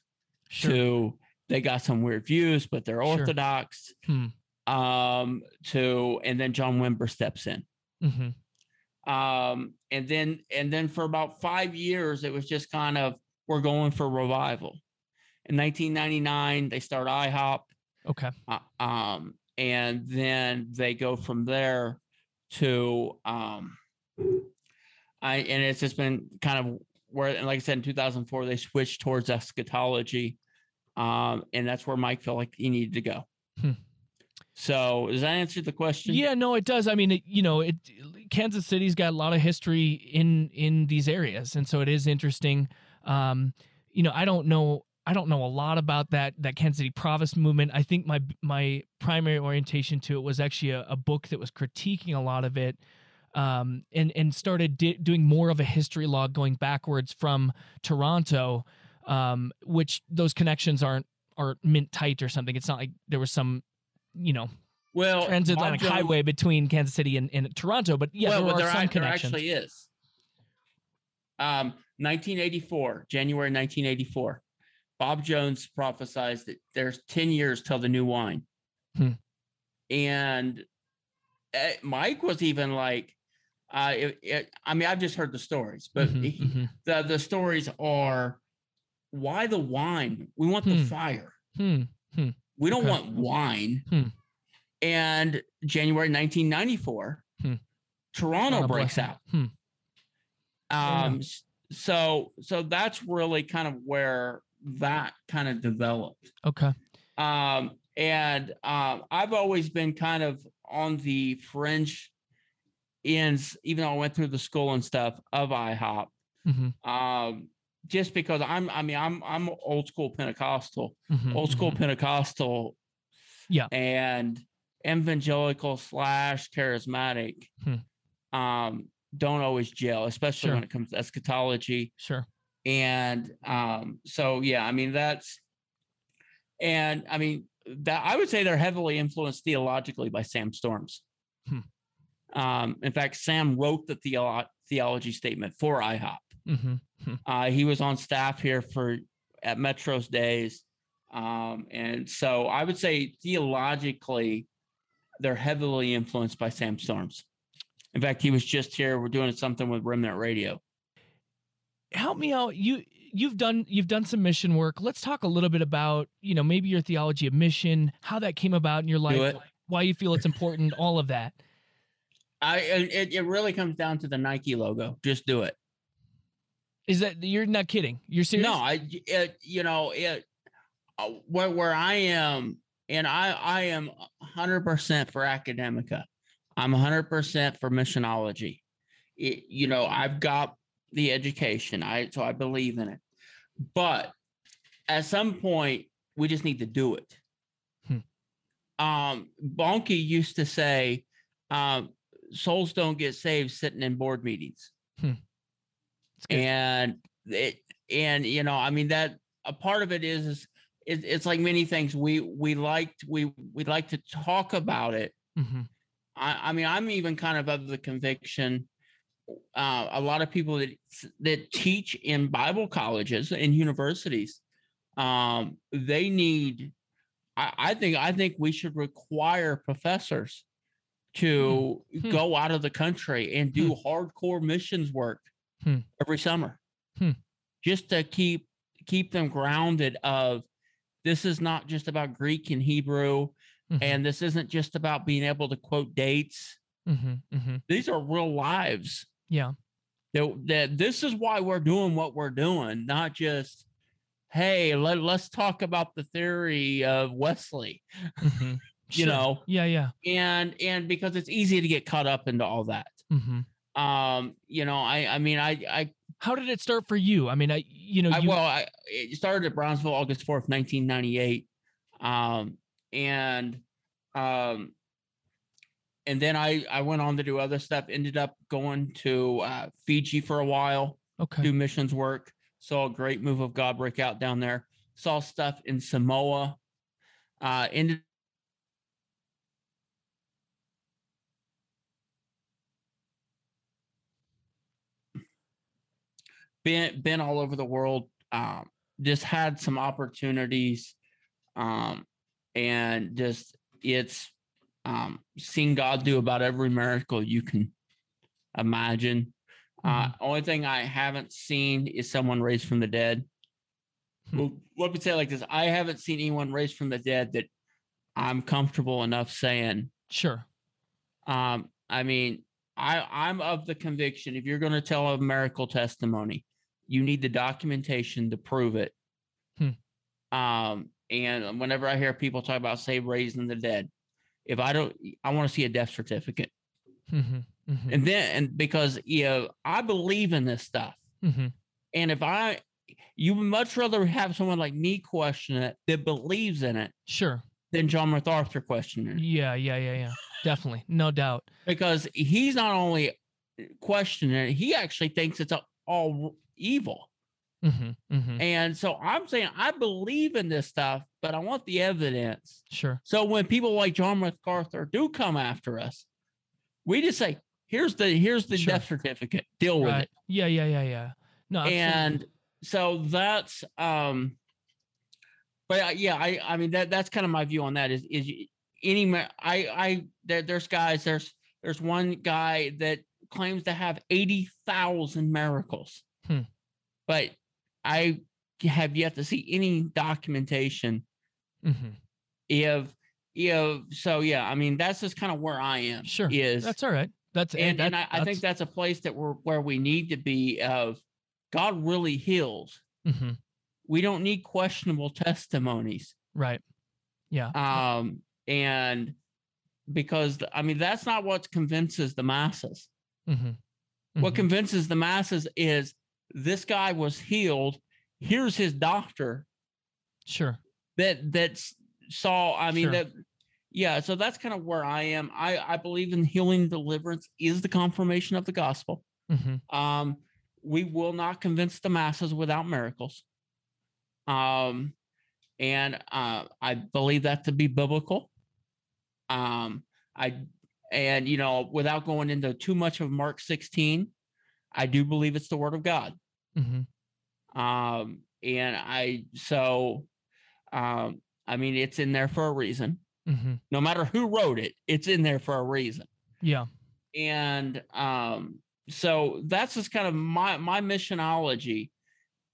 Sure. to they got some weird views, but they're Sure. orthodox. Hmm. Um, to and then John Wimber steps in. hmm Um, and then and then for about five years, it was just kind of we're going for revival. In 1999, they start IHOP, Okay. uh, um, and then they go from there to um, I and it's just been kind of where, and like I said, in 2004, they switched towards eschatology, um, and that's where Mike felt like he needed to go. Hmm. So, does that answer the question? Yeah, no, it does. I mean, it, you know, it Kansas City's got a lot of history in in these areas, and so it is interesting. Um, you know, I don't know, I don't know a lot about that that Kansas City Prophets movement. I think my my primary orientation to it was actually a, a book that was critiquing a lot of it, um, and and started di- doing more of a history log going backwards from Toronto, um, which those connections aren't are mint tight or something. It's not like there was some, you know, Well, transatlantic highway between Kansas City and, and Toronto, but yeah, well, there but are there, some ac- there connections. actually is. Um, 1984, January 1984. Bob Jones prophesied that there's 10 years till the new wine. Hmm. And uh, Mike was even like, uh, it, it, I mean, I've just heard the stories, but Mhm, he- mhm. the, the stories are why the wine? We want the Hmm. fire. Hmm. We don't Okay. want wine. Hmm. And January 1994, Hmm. Toronto On breaks out. Hmm. Yeah. Um, s- so so that's really kind of where that kind of developed. Okay. Um, and um, I've always been kind of on the fringe ends, even though I went through the school and stuff of IHOP. Mhm, Um, just because I'm, I mean, I'm I'm old school Pentecostal, mhm, old school mhm. Pentecostal, Yeah. and evangelical slash charismatic. Hmm. Um, don't always gel, especially Sure. when it comes to eschatology Sure. And um so yeah i mean that's and i mean that i would say they're heavily influenced theologically by sam storms Hmm. um in fact sam wrote the theolo- theology statement for ihop hmm uh he was on staff here for at metro's days Um, and so I would say theologically, they're heavily influenced by Sam Storms. In fact, he was just here. We're doing something with Remnant Radio. Help me out you you've done you've done some mission work let's talk a little bit about you know maybe your theology of mission how that came about in your life why you feel it's important all of that I it, it really comes down to the Nike logo. Just do it. is that you're not kidding you're serious No, I it, you know it uh, where where I am, and I I am hundred percent for academica. I'm hundred percent for missionology. It, you know, I've got the education. I so I believe in it, but at some point we just need to do it. Hmm. Um, Bonnke used to say, um, "Souls don't get saved sitting in board meetings." Good. and it and you know i mean that a part of it is, is it, it's like many things we we liked we we like to talk about it Mhm. I, I mean i'm even kind of of the conviction uh, a lot of people that that teach in bible colleges and universities um they need I, I think i think we should require professors to Hmm. go out of the country and do hardcore missions work Hmm. every summer Hmm. just to keep keep them grounded of this is not just about greek and hebrew Mhm. and this isn't just about being able to quote dates Mhm. Mhm. these are real lives yeah. That, that this is why we're doing what we're doing not just hey let, let's talk about the theory of wesley. Mhm. you Sure. know? Yeah yeah. And and because it's easy to get caught up into all that. Hmm um you know i i mean i i, how did it start for you? I mean i you know I you well i it started at brownsville august 4th 1998 um and um and then i i went on to do other stuff ended up going to uh fiji for a while okay do missions work. Saw a great move of God break out down there. Saw stuff in Samoa. Uh, ended been been all over the world. Um, just had some opportunities, um, and just it's um, seen God do about every miracle you can imagine. Uh, only thing I haven't seen is someone raised from the dead. Hmm. Well, let me say it like this: I haven't seen anyone raised from the dead that I'm comfortable enough saying. sure Um, I mean, I I'm of the conviction if you're going to tell a miracle testimony, you need the documentation to prove it. Hmm. Um, and whenever I hear people talk about say raising the dead, if I don't, I want to see a death certificate. hmm hmm And then, and because you know, I believe in this stuff. hmm And if I, you would much rather have someone like me question it that believes in it sure than John MacArthur questioning it. yeah yeah yeah yeah definitely no doubt Because he's not only questioning it, he actually thinks it's all evil. Hmm hmm And so I'm saying I believe in this stuff, but I want the evidence. sure So when people like John MacArthur do come after us, we just say, here's the here's the Sure. death certificate. Deal with it. yeah yeah yeah yeah no absolutely. and so that's um but uh, yeah i i mean that that's kind of my view on that is is any i i there, there's guys there's there's one guy that claims to have 80,000 miracles Hmm. but i have yet to see any documentation Mhm. if if so yeah i mean that's just kind of where i am Sure. is that's all right. That's and, that, and I, I think that's a place that we're where we need to be of god really heals. Hmm we don't need questionable testimonies. Right. Yeah. Um and because i mean that's not what convinces the masses. Hmm what convinces the masses is this guy was healed here's his doctor sure that that's saw i mean Sure. that yeah so that's kind of where i am i i believe in healing deliverance is the confirmation of the gospel hmm Um, we will not convince the masses without miracles. Um, and uh, I believe that to be biblical. Um, I and you know, without going into too much of Mark 16, I do believe it's the word of God. hmm Um, and I so um, I mean, it's in there for a reason. hmm No matter who wrote it, it's in there for a reason. Yeah. And um, so that's just kind of my my missionology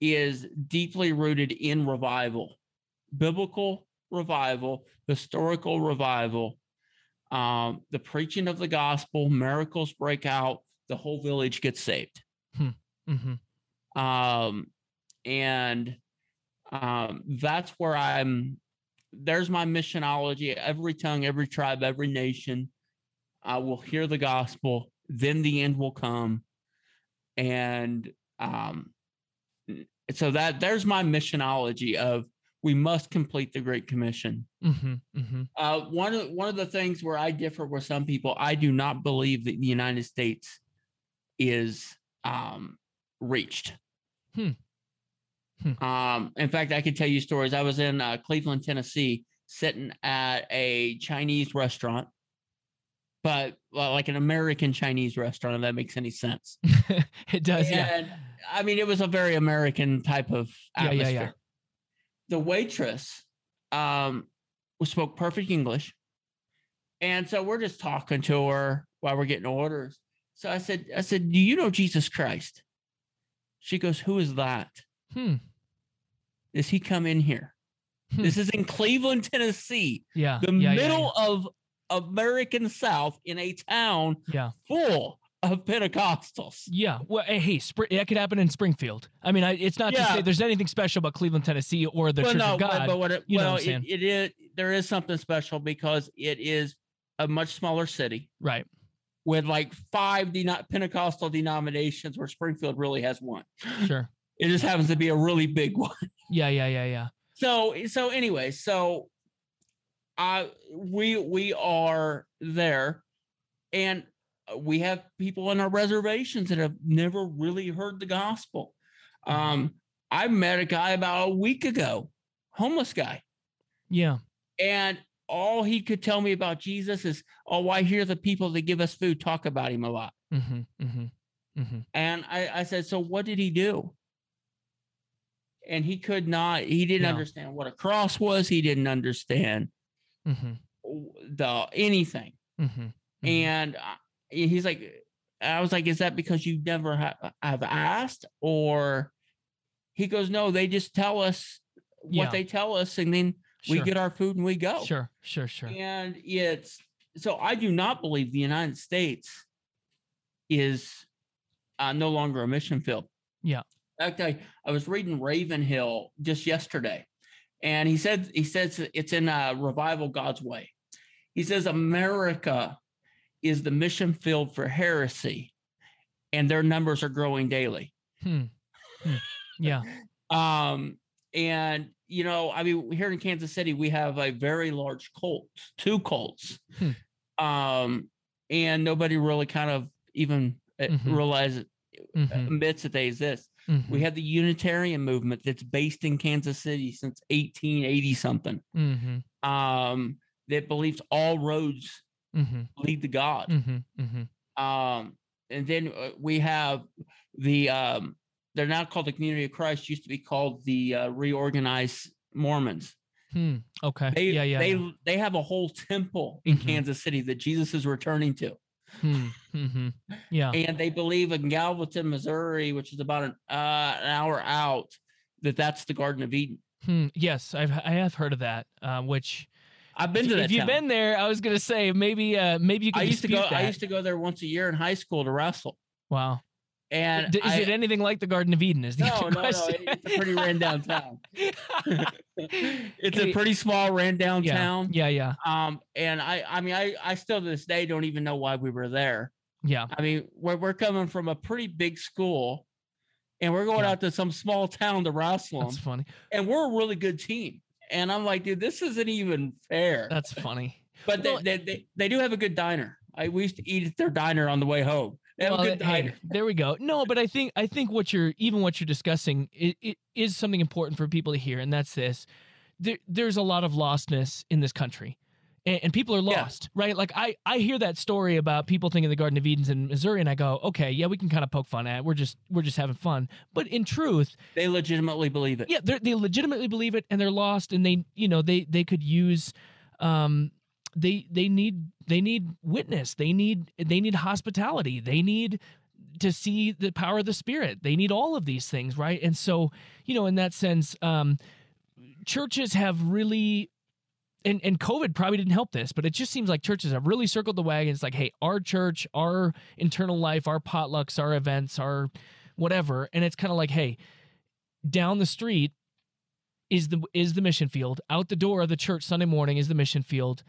is deeply rooted in revival, biblical revival, historical revival, um, the preaching of the gospel, miracles break out, the whole village gets saved. hmm. Um and um that's where i'm there's my missionology. Every tongue every tribe every nation I will hear the gospel. Then the end will come. And um so that there's my missionology of we must complete the great commission. Hmm hmm uh, one of one of the things where I differ with some people, I do not believe that the United States is um, reached. Hmm. Hmm. Um, in fact, I can tell you stories. I was in uh, Cleveland, Tennessee, sitting at a Chinese restaurant, but well, like an American Chinese restaurant, if that makes any sense. it does. Yeah. I mean, it was a very American type of Yeah, yeah, atmosphere. yeah. The waitress um, spoke perfect English. And so we're just talking to her while we're getting orders. So I said, I said, Do you know Jesus Christ? She goes, Who is that? Hmm. Does he come in here? Hmm. This is in Cleveland, Tennessee, Yeah. the yeah, yeah, middle of American South in a town Yeah. full of Pentecostals. Yeah. Well, hey, hey Spr- that could happen in Springfield. I mean, I, it's not to say there's anything special about Cleveland, Tennessee, or the well, Church no, of God. but what it, you know what I'm it, it is there is something special because it is a much smaller city right. With like five deno- Pentecostal denominations, where Springfield really has one. Sure. It just happens to be a really big one. Yeah. Yeah. Yeah. Yeah. So so anyway, so uh we we are there and we have people on our reservations that have never really heard the gospel. Um I met a guy about a week ago, homeless guy, Yeah. and all he could tell me about Jesus is, oh, I hear the people that give us food talk about him a lot. Mm-hmm. Mm-hmm. Mm-hmm. And I, I said, so what did he do? And he could not, he didn't Yeah. understand what a cross was. He didn't understand Mm-hmm. the anything. Mm-hmm. And I- he's like, I was like, is that because you never ha- have asked? Or he goes, no, they just tell us what Yeah. they tell us. And then we get our food and we go. Sure. Sure. Sure. And it's so I do not believe the United States is uh, no longer a mission field. Yeah. In fact, I, I was reading Ravenhill just yesterday, and he said he says it's in uh, revival God's way. He says America is the mission field for heresy, and their numbers are growing daily. Hmm. Hmm. Yeah. Um, and you know, I mean, here in Kansas City, we have a very large cult, two cults. Hmm. Um, and nobody really kind of even uh, Mhm. realizes Mm-hmm. admits that they exist. Mm-hmm. We have the Unitarian movement that's based in Kansas City since 1880 something. Mm-hmm. Um, that believes all roads Mm-hmm. lead to God. Mm-hmm. Mm-hmm. Um, and then uh, we have the um, they're now called the Community of Christ. Used to be called the uh, Reorganized Mormons. Hmm. Okay. They yeah. Yeah. they yeah. they have a whole temple in Mhm. Kansas City that Jesus is returning to, Hmm. Mm-hmm. Yeah. and they believe in Gallatin, Missouri, which is about an uh, an hour out, that that's the Garden of Eden. Hmm. Yes, I've I have heard of that. Uh, which I've been to that. if you've town. been there, I was gonna say maybe uh maybe you can I used to go. dispute I used to go there once a year in high school to wrestle, Wow. And is I, it anything like the Garden of Eden? Is the no, no, no. question. it- It's a pretty ran down town. it's a pretty small ran down yeah. town. Yeah. Yeah. Um, and I, I mean, I, I still to this day don't even know why we were there. Yeah. I mean, we're we're coming from a pretty big school, and we're going Yeah. out to some small town to wrestle That's funny. and we're a really good team. And I'm like, dude, this isn't even fair. That's funny. but they, they, they, they do have a good diner. I we used to eat at their diner on the way home. Have Well, a good hey, there we go. No, but I think I think what you're even what you're discussing it, it is something important for people to hear, and that's this: there, there's a lot of lostness in this country, and, and people are Yeah. lost, right? Like I I hear that story about people thinking the Garden of Eden's in Missouri, and I go, okay, yeah, we can kind of poke fun at. it. We're just we're just having fun, but in truth, They legitimately believe it. yeah, they they legitimately believe it, and they're lost, and they you know they they could use, um, they they need they need witness, they need they need hospitality, they need to see the power of the spirit. They need all of these things right? And so you know in that sense um churches have really and and covid probably didn't help this but it just seems like churches have really circled the wagons like hey our church our internal life our potlucks our events our whatever. And it's kind of like hey down the street is the is the mission field. Out the door of the church sunday morning is the mission field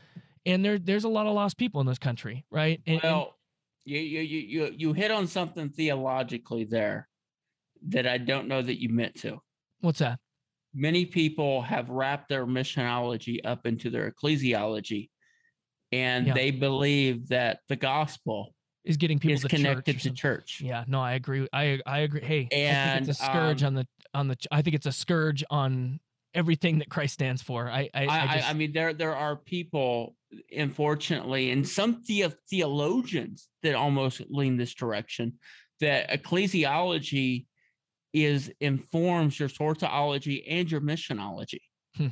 and there there's a lot of lost people in this country right and, and- Well, you, you you you you hit on something theologically there that I don't know that you meant to. what's that Many people have wrapped their missionology up into their ecclesiology, and Yeah. they believe that the gospel is getting people is to connected church to church. Yeah, no, I agree. I I agree. Hey, I think it's a scourge um, on the on the. I think it's a scourge on everything that Christ stands for. I I, I, I, I, just, I mean, there there are people, unfortunately, and some theo- theologians that almost lean this direction. That ecclesiology is informs your soteriology and your missionology, Hmm.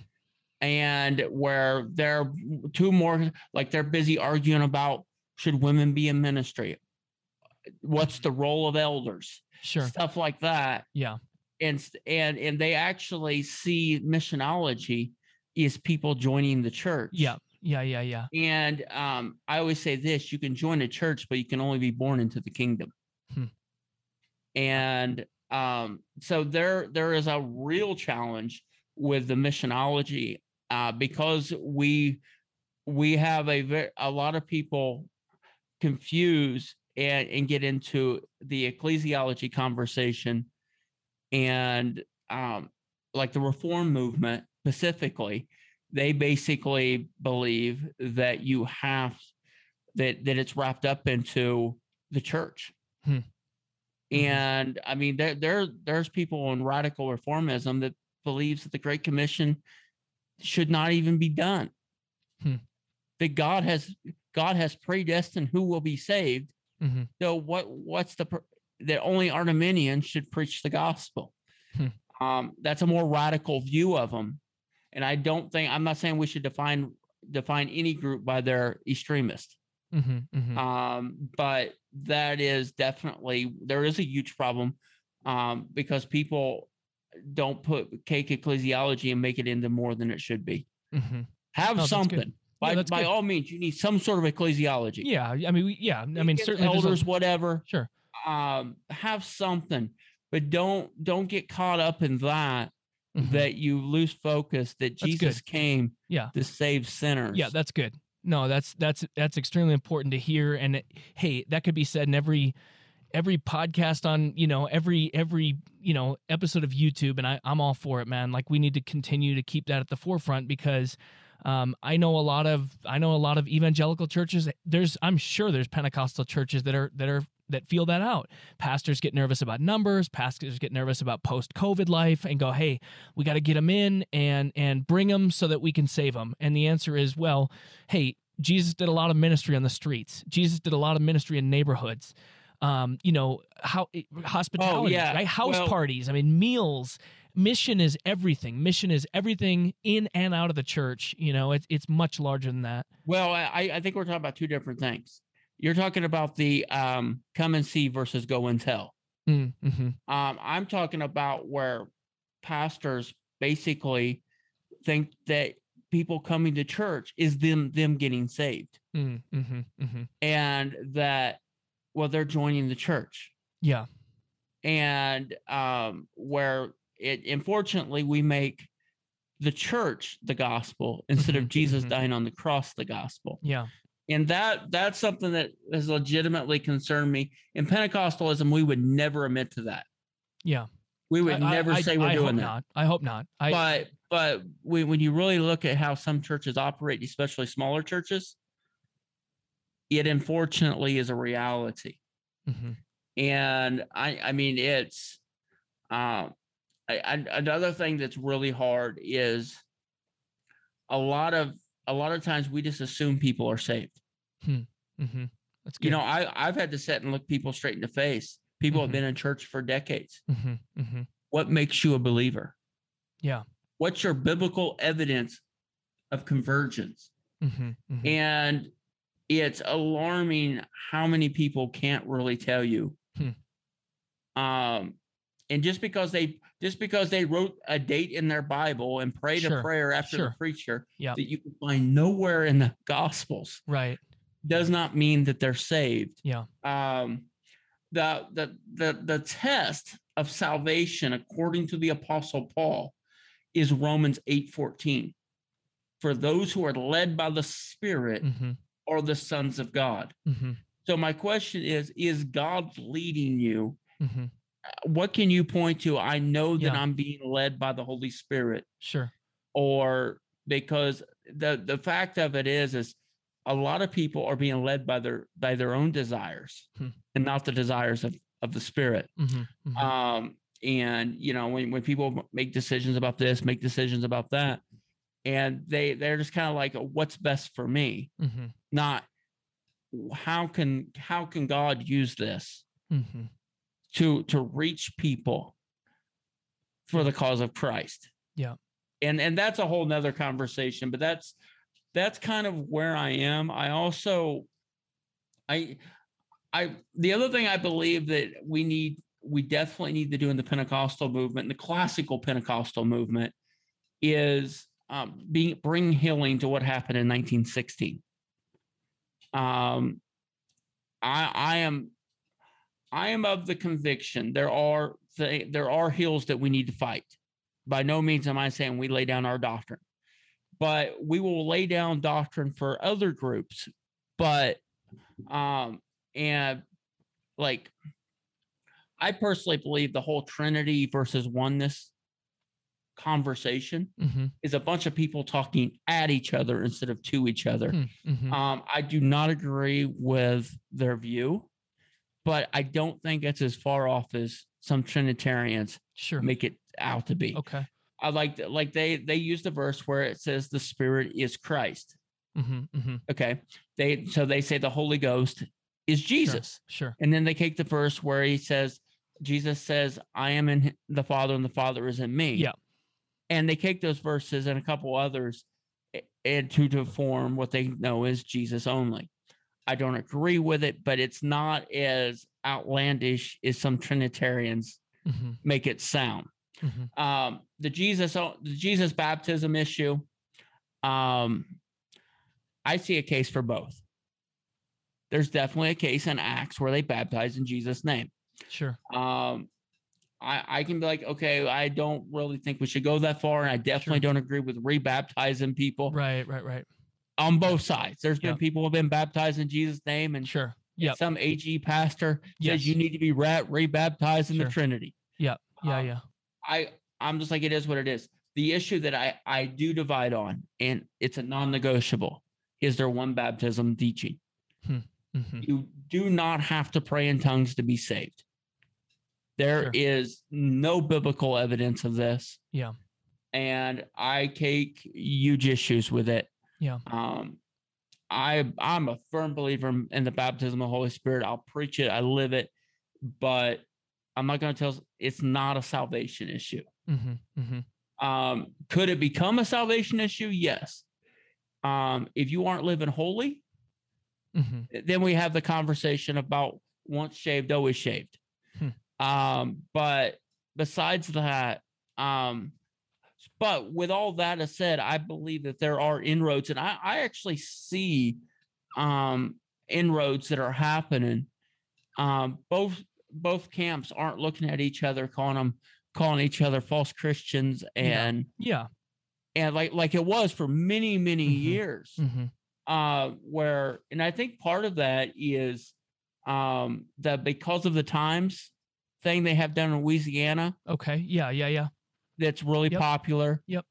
and where they're two more like they're busy arguing about should women be in ministry, what's the role of elders, sure. stuff like that Yeah. and and and they actually see missionology is people joining the church. Yeah. Yeah. Yeah. Yeah. And um, I always say this: you can join a church, but you can only be born into the kingdom. Hmm. And um, so there there is a real challenge with the missionology uh, because we we have a ve- a lot of people confuse and, and get into the ecclesiology conversation and um, like the reform movement specifically they basically believe that you have that that it's wrapped up into the church Hmm. Mhm. and i mean there there there's people in radical reformism that believes that the great commission should not even be done Hmm. that god has god has predestined who will be saved hmm so what what's the that only Arminians should preach the gospel? Hmm. Um, that's a more radical view of them, and I don't think I'm not saying we should define define any group by their extremist. hmm hmm Um, but that is definitely there is a huge problem um, because people don't put cake ecclesiology and make it into more than it should be. hmm Have good. something. By, that's by good. all means, you need some sort of ecclesiology. Yeah. I mean, we, yeah. I mean, certainly. there's a- elders, whatever. Sure. um have something but don't don't get caught up in that Mhm. that you lose focus that That's good. jesus came Yeah. to save sinners Yeah, that's good. No, that's that's that's extremely important to hear. And it, hey, that could be said in every every podcast on you know every every you know episode of YouTube, and I, I'm all for it, man. Like we need to continue to keep that at the forefront because um, I know a lot of I know a lot of evangelical churches. There's I'm sure there's Pentecostal churches that are that are that feel that out. Pastors get nervous about numbers. Pastors get nervous about post COVID life and go, hey, we got to get them in and and bring them so that we can save them. And the answer is, well, hey, Jesus did a lot of ministry on the streets. Jesus did a lot of ministry in neighborhoods. Um, you know, how hospitality, yeah. right? House Well- parties. I mean, meals. Mission is everything. Mission is everything in and out of the church. You know, it's it's much larger than that. well I, I think we're talking about two different things you're talking about the um come and see versus go and tell Mm, hmm um i'm talking about where pastors basically think that people coming to church is them them getting saved mm, hmm hmm and that well they're joining the church Yeah. and um, where it unfortunately we make the church the gospel instead of Mhm, Jesus mhm. dying on the cross the gospel. Yeah. And that that's something that has legitimately concerned me. In Pentecostalism, we would never admit to that. Yeah. We would I- never I- say we're I doing hope that. Not. I hope not. But but when, when you really look at how some churches operate, especially smaller churches, it unfortunately is a reality. mhm. and I I mean it's um I, I, another thing that's really hard is a lot of a lot of times we just assume people are saved. Mm-hmm. That's good. You know, I I've had to sit and look people straight in the face. People Mhm. have been in church for decades. mm-hmm. Mm-hmm. What makes you a believer? Yeah. What's your biblical evidence of convergence? Mm-hmm. Mm-hmm. And it's alarming how many people can't really tell you. Hmm. Um, and just because they just because they wrote a date in their Bible and prayed Sure, a prayer after sure. the preacher Yep. that you can find nowhere in the Gospels Right. Does not mean that they're saved. Yeah. Um, the the the the test of salvation, according to the Apostle Paul, is Romans eight fourteen. For those who are led by the Spirit Mm-hmm. are the sons of God. Mm-hmm. So my question is: Is God leading you? Mm-hmm. What can you point to? I know that Yeah. I'm being led by the Holy Spirit, Sure. or because the the fact of it is is a lot of people are being led by their by their own desires Hmm. and not the desires of of the spirit Mm-hmm. Mm-hmm. um and you know when when people make decisions about this make decisions about that and they they're just kind of like what's best for me mm-hmm. not how can how can god use this Mm-hmm. to to reach people for the cause of Christ. Yeah. And and that's a whole nother conversation, but that's that's kind of where I am. I also I I the other thing I believe that we need we definitely need to do in the Pentecostal movement, the classical Pentecostal movement, is um, being bring healing to what happened in 1916. Um, I I am I am of the conviction there are th- there are hills that we need to fight. By no means am I saying we lay down our doctrine, but we will lay down doctrine for other groups. But um and like I personally believe the whole Trinity versus oneness conversation Mm-hmm. is a bunch of people talking at each other instead of to each other. Mm-hmm. Um, I do not agree with their view, but I don't think it's as far off as some Trinitarians Sure. make it out to be. Okay. I like like they they use the verse where it says the Spirit is Christ. Mm-hmm. Mm-hmm. Okay, they so they say the Holy Ghost is Jesus, Sure. and then they take the verse where he says Jesus says, "I am in the Father, and the Father is in me." Yeah. and they take those verses and a couple others and to to form what they know is Jesus only. I don't agree with it, but it's not as outlandish as some Trinitarians Mm-hmm. make it sound. Mm-hmm. Um, the Jesus the Jesus baptism issue, um, I see a case for both. There's definitely a case in Acts where they baptize in Jesus' name Sure. um I, I can be like, okay, I don't really think we should go that far. And I definitely don't agree with rebaptizing people Right. Right. Right. on both sides. There's been people who have been baptized in Jesus' name, and Sure. Yep. some AG pastor Yes. says you need to be re- rebaptized in Sure. the Trinity. Yeah. Um, Yeah. I I'm just like it is what it is. The issue that I I do divide on, and it's a non-negotiable, is there one baptism teaching. Mm-hmm. You do not have to pray in tongues to be saved. There Sure. is no biblical evidence of this. Yeah. And I take huge issues with it. Yeah. Um, I I'm a firm believer in the baptism of the Holy Spirit. I'll preach it, I live it, but I'm not going to tell. Us it's not a salvation issue. Mm-hmm. Mm-hmm. Um, could it become a salvation issue? Yes. Um, if you aren't living holy, Mm-hmm. then we have the conversation about once shaved, always shaved. Hmm. Um, but besides that, um, but with all that said, I believe that there are inroads, and I, I actually see um inroads that are happening. Um, both both camps aren't looking at each other, calling them calling each other false Christians and Yeah. and like like it was for many, many Mhm. years Mm-hmm. uh, where, and I think part of that is um, that because of the times thing they have done in Louisiana Okay. Yeah. Yeah. Yeah. that's really Yep. popular. Yep.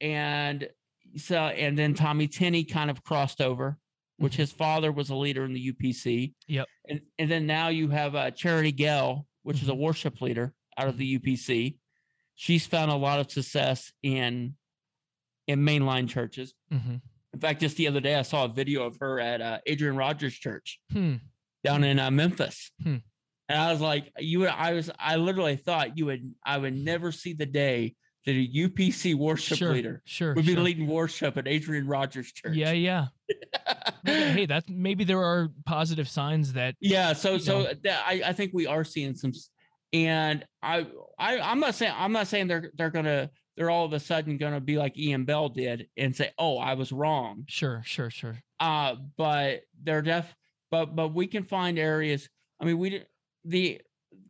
And so, and then Tommy Tenney kind of crossed over, which Mhm. his father was a leader in the UPC. Yep. And, and then now you have uh, Charity Gayle, which is a Mhm. worship leader out of the UPC. She's found a lot of success in in mainline churches Mm-hmm. In fact, just the other day, I saw a video of her at uh, Adrian Rogers Church Hmm. down in uh, Memphis. Hmm. And I was like, you would, I was, I literally thought you would, I would never see the day that a UPC worship Sure. leader Sure. would be sure. leading worship at Adrian Rogers Church. Yeah, yeah. Hey, that maybe there are positive signs that Yeah, so so know. that, I I think we are seeing some, and I I I'm not saying I'm not saying they're they're gonna they're all of a sudden gonna be like E.N. Bell did and say oh I was wrong. sure, sure, sure. Uh, but they're deaf. But but we can find areas. I mean we the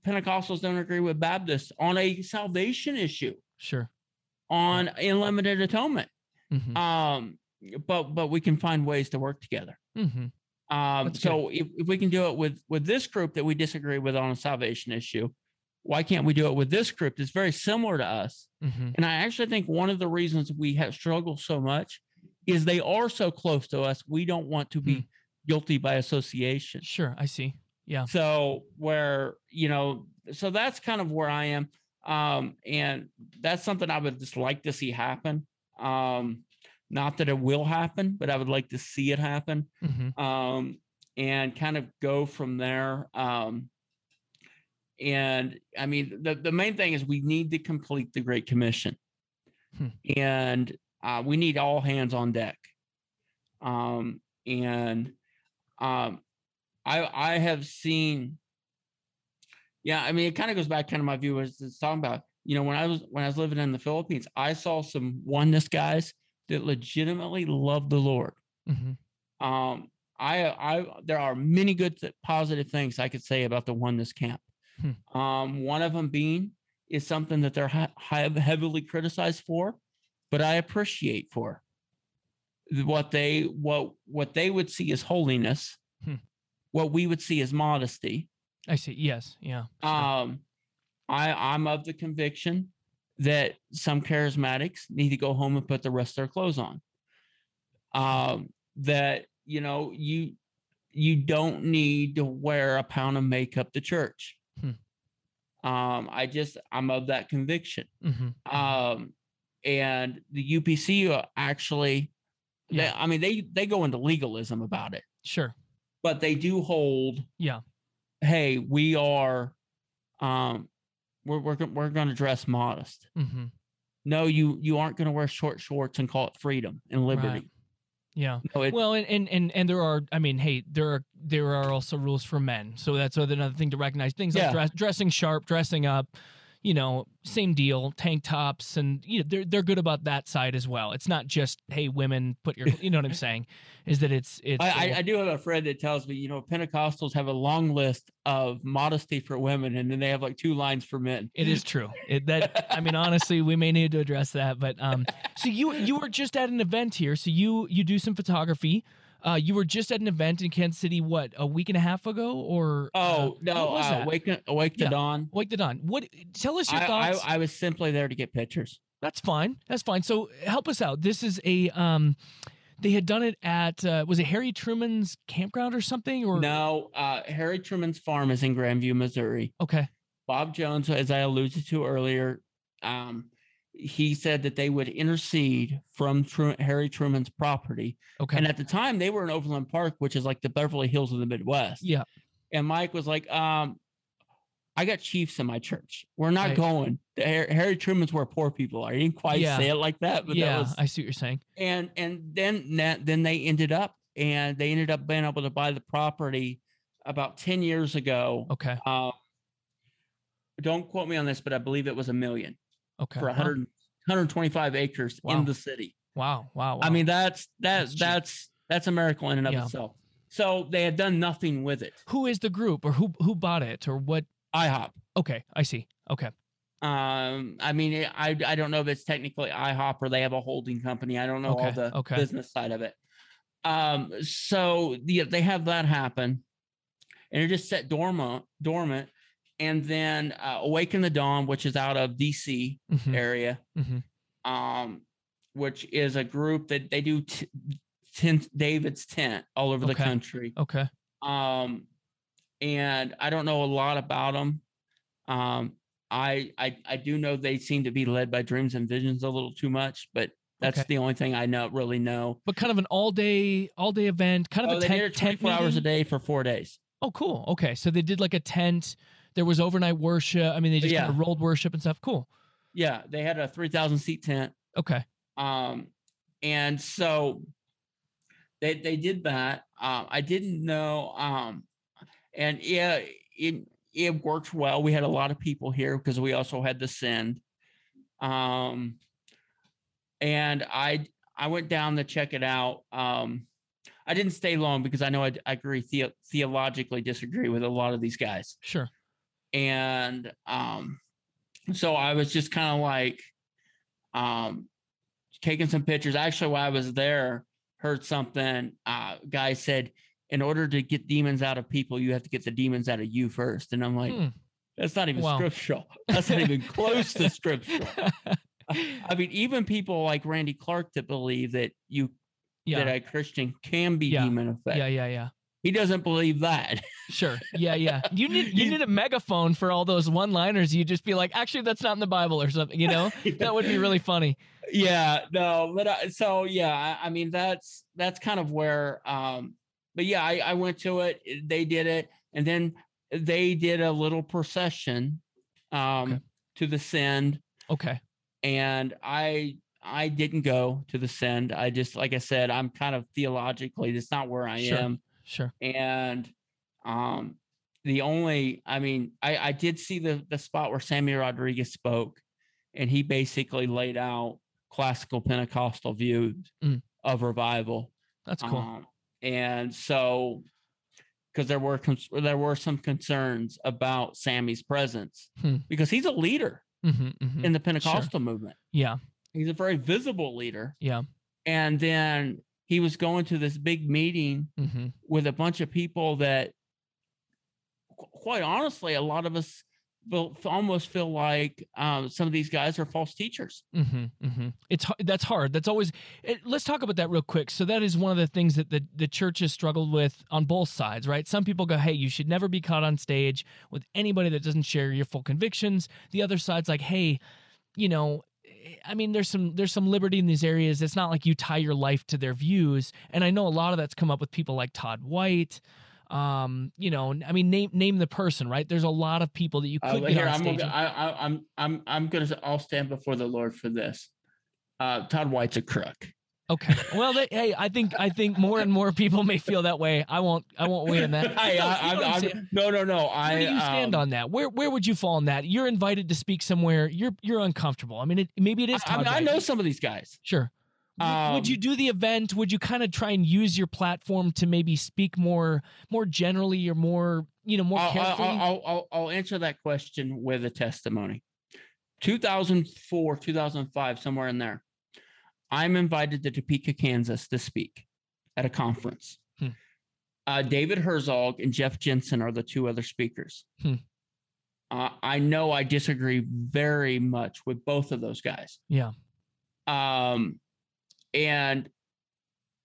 Pentecostals don't agree with Baptists on a salvation issue Sure. on unlimited atonement. hmm Um, but but we can find ways to work together. hmm Um, so if, if we can do it with with this group that we disagree with on a salvation issue, why can't we do it with this group that's very similar to us? hmm And I actually think one of the reasons we have struggled so much is they are so close to us. We don't want to be Hmm. guilty by association. Sure. I see. Yeah. So where you know, so that's kind of where I am. Um, and that's something I would just like to see happen. Um, not that it will happen, but I would like to see it happen hmm um, and kind of go from there. Um, and I mean, the, the main thing is we need to complete the Great Commission, Hmm. and uh, we need all hands on deck. Um, and um, I I have seen, yeah, I mean, it kind of goes back kind of my view as it's talking about. You know, when I was when I was living in the Philippines, I saw some oneness guys that legitimately love the Lord hmm um i i there are many good positive things i could say about the oneness camp Hmm. um one of them being is something that they're ha- heavily criticized for but i appreciate for what they what what they would see as holiness Hmm. what we would see as modesty I see. Yes. Yeah. sure. um i i'm of the conviction that some charismatics need to go home and put the rest of their clothes on um that you know you you don't need to wear a pound of makeup to church Hmm. um i just i'm of that conviction Mhm. um and the upc actually they, i mean they they go into legalism about it Sure. but they do hold Yeah. hey we are um we're we're, we're going to dress modest hmm no you you aren't going to wear short shorts and call it freedom and liberty Yeah. no it, Well, and, and and and there are. I mean, hey, there are there are also rules for men. So that's another thing to recognize. Things like dress, dressing sharp, dressing up. You know, same deal. Tank tops, and you know, they're they're good about that side as well. It's not just hey, women, put your. You know what I'm saying? Is that it's it's. I, I, I do have a friend that tells me, you know, Pentecostals have a long list of modesty for women, and then they have like two lines for men. It is true. It, that I mean, honestly, we may need to address that. But um, so you you were just at an event here. So you you do some photography. Uh, you were just at an event in Kansas City. What a week and a half ago, or uh, Oh no, what was uh, that? awake, Yeah. dawn. Wake the Dawn. What? Tell us your I, thoughts. I, I was simply there to get pictures. That's fine. That's fine. So help us out. This is a um, they had done it at uh, was it Harry Truman's campground or something? Or No, uh, Harry Truman's farm is in Grandview, Missouri. okay, Bob Jones, as I alluded to earlier, um, he said that they would intercede from Tru- Harry Truman's property. okay, And at the time, they were in Overland Park, which is like the Beverly Hills of the Midwest. yeah, And Mike was like, um, I got chiefs in my church. We're not Right. going. The Har- Harry Truman's where poor people are. He didn't quite Yeah. say it like that, but yeah. that was I see what you're saying. and and then that then they ended up and they ended up being able to buy the property about 10 years ago. Okay, Uh, don't quote me on this, but I believe it was a million okay. for Wow. 100, 125 acres Wow. in the city. Wow, wow. I mean, that's That's that's that's that's a miracle in and of Yeah. itself. So they had done nothing with it. who is the group or who who bought it or what? IHOP. Okay, I see. Okay, Um, I mean, I I don't know if it's technically IHOP or they have a holding company. I don't know all the okay. business side of it. Um, so the, they have that happen, and it just set dormant, dormant, and then uh, Awaken the Dawn, which is out of DC Mhm, area, mhm. um, which is a group that they do t- tent, David's tent all over the country. okay, Um, and I don't know a lot about them. Um, I, I I do know they seem to be led by dreams and visions a little too much, but That's Okay. the only thing I know really know. But kind of an all day all day event, kind of Oh, a tent, tent hours a day for four days. Oh, cool. Okay, so they did like a tent. There was overnight worship. I mean, they just kind of rolled worship and stuff. Cool. Yeah, they had a 3,000 seat tent. Okay. Um, and so they they did that. Um, I didn't know. Um, and yeah, it it worked well. We had a lot of people here because we also had the send. Um, and I I went down to check it out. Um, I didn't stay long because I know I, I agree the, theologically disagree with a lot of these guys Sure. And um so i was just kind of like um taking some pictures actually while i was there heard something uh guy said in order to get demons out of people you have to get the demons out of you first and i'm like Hmm. that's not even Wow. scriptural that's not even close to scriptural i mean even people like randy clark that believe that you that a christian can be Yeah. demon affected Yeah. Yeah. Yeah. He doesn't believe that Sure. Yeah. Yeah. You need you need a megaphone for all those one liners. You just be like, actually, that's not in the Bible or something. You know, that would be really funny. yeah no but I, so yeah I, I mean that's that's kind of where um but yeah I, I went to it it- they did it and then they did a little procession um Okay. to the send Okay. and i i didn't go to the send i just like i said i'm kind of theologically that's not where i Sure. am Sure. and um the only i mean i i did see the the spot where sammy rodriguez spoke and he basically laid out classical pentecostal views Mm. of revival That's cool. um, and so because there were cons- there were some concerns about sammy's presence Hmm. because he's a leader hmm hmm in the pentecostal movement Yeah. he's a very visible leader Yeah. and then he was going to this big meeting hmm with a bunch of people that qu- quite honestly a lot of us feel, almost feel like um, some of these guys are false teachers hmm hmm It's that's hard. That's always. It, let's talk about that real quick. So that is one of the things that the the church has struggled with on both sides, right? Some people go, "Hey, you should never be caught on stage with anybody that doesn't share your full convictions." The other side's like, "Hey, you know." I mean, there's some there's some liberty in these areas. It's not like you tie your life to their views, and I know a lot of that's come up with people like Todd White. Um, you know, I mean, name name the person, right? There's a lot of people that you Uh, could get here I'm, gonna, I, I, I'm i'm i'm gonna I'll stand before the lord for this uh, todd white's a crook Okay. Well, they, hey, I think I think more and more people may feel that way. I won't I won't weigh in that. I, No, I, I'm- no no no i Where do you stand um, on that? Where where would you fall on that? You're invited to speak somewhere. You're you're uncomfortable. I mean, it, maybe it is. I, I, mean, I know some of these guys Sure. W- would you Um, do the event? Would you kind of try and use your platform to maybe speak more more generally or more you know more I'll, carefully? I'll, I'll, I'll answer that question with a testimony. 2004, 2005, somewhere in there. I'm invited to Topeka, Kansas to speak at a conference. Hmm. Uh, David Herzog and Jeff Jansen are the two other speakers. Hmm. Uh, I know I disagree very much with both of those guys. yeah. Um, and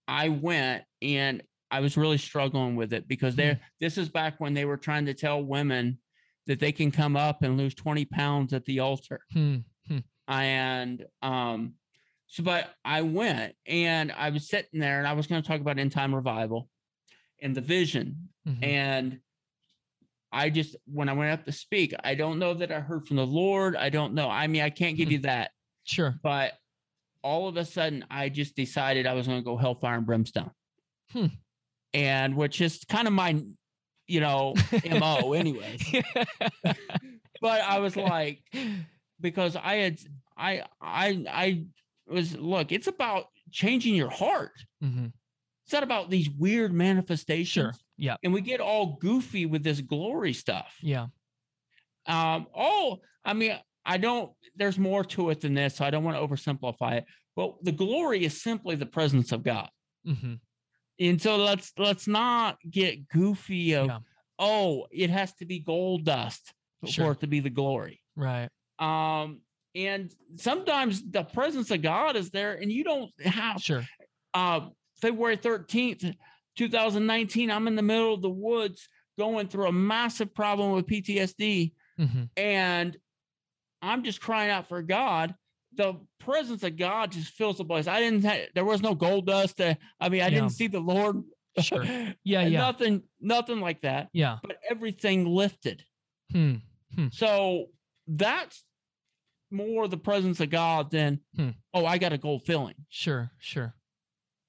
I went and I was really struggling with it because Hmm. This is back when they were trying to tell women that they can come up and lose 20 pounds at the altar. Hmm. And um, so, but I went and I was sitting there and I was going to talk about end time revival and the vision. Mhm. And I just, when I went up to speak, I don't know that I heard from the Lord. I don't know. I mean, I can't give Hmm. you that Sure. but all of a sudden I just decided I was going to go hellfire and brimstone. Hmm. And which is kind of my, you know, MO anyways. But I was like, because I had, I, I, I was, look, it's about changing your heart. Mhm. It's not about these weird manifestations. Sure. Yeah. And we get all goofy with this glory stuff. Yeah. Um, oh, I mean, I don't, there's more to it than this, so I don't want to oversimplify it. But the glory is simply the presence of God. hmm And so let's let's not get goofy of Yeah. oh, it has to be gold dust for it to be the glory. Right. Um, and sometimes the presence of God is there, and you don't have Sure. uh February 13th, 2019. I'm in the middle of the woods going through a massive problem with PTSD hmm and I'm just crying out for God. the presence of God just fills the place. I didn't. Ha- there was no gold dust. To, I mean, I Yeah. didn't see the Lord. Sure. Yeah, yeah. Nothing. Nothing like that. Yeah. But everything lifted. Hmm. So that's more the presence of God than Hmm. oh, I got a gold filling. Sure. Sure.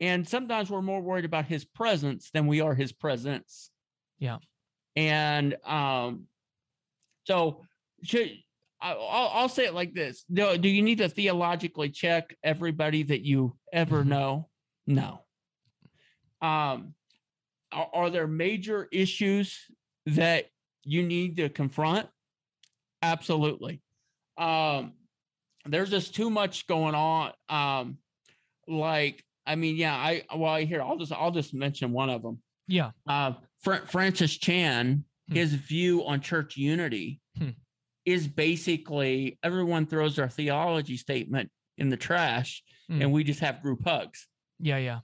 And sometimes we're more worried about His presence than we are His presence. Yeah. And um, so should I- I'll, I'll say it like this: Do, do you need to theologically check everybody that you ever Mhm. know? No. Um, are, are there major issues that you need to confront? Absolutely. Um, there's just too much going on. Um, like, I mean, yeah, I well, here I'll just I'll just mention one of them. Yeah. Uh, Fra- Francis Chan, Hmm. his view on church unity Hmm. is basically everyone throws their theology statement in the trash, Hmm. and we just have group hugs. Yeah. Yeah.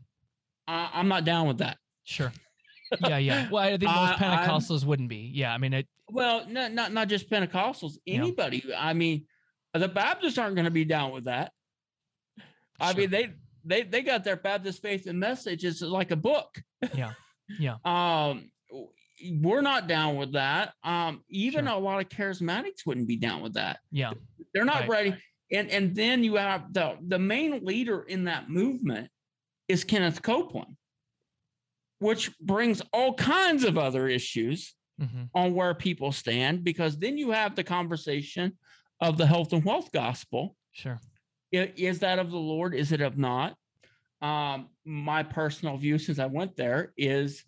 I, I'm not down with that. Sure. Yeah. Yeah. Well, I think most I- Pentecostals wouldn't be. Yeah. I mean, it. Well, not not not just Pentecostals. Yeah. Anybody. I mean, the Baptists aren't going to be down with that. I mean, they they they got their Baptist faith and message. It's like a book. Yeah. Yeah. Um, we're not down with that. Um, even Sure. a lot of charismatics wouldn't be down with that. Yeah. They're not Right. ready. And and then you have the the main leader in that movement is Kenneth Copeland, which brings all kinds of other issues hmm on where people stand because then you have the conversation of the health and wealth gospel. Sure. Is that of the Lord? Is it of not? Um, my personal view since I went there is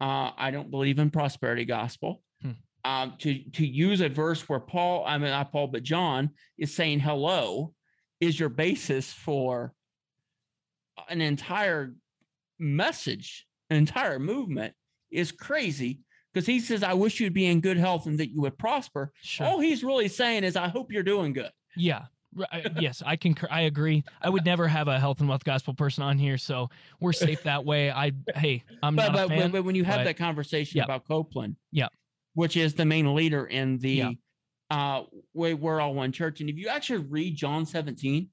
uh, I don't believe in prosperity gospel. Hmm. Um, to to use a verse where Paul, I mean not Paul, but John is saying hello is your basis for an entire message, an entire movement is crazy because he says, I wish you'd be in good health and that you would prosper. Sure. All he's really saying is, I hope you're doing good. Yeah. Yes, I concur. I agree. I would never have a health and wealth gospel person on here, so we're safe that way. I hey, I'm But, not but, a fan. but when you have but- that conversation Yeah. about Copeland, Yeah. which is the main leader in the Yeah. uh way we're all one church. And if you actually read John 17,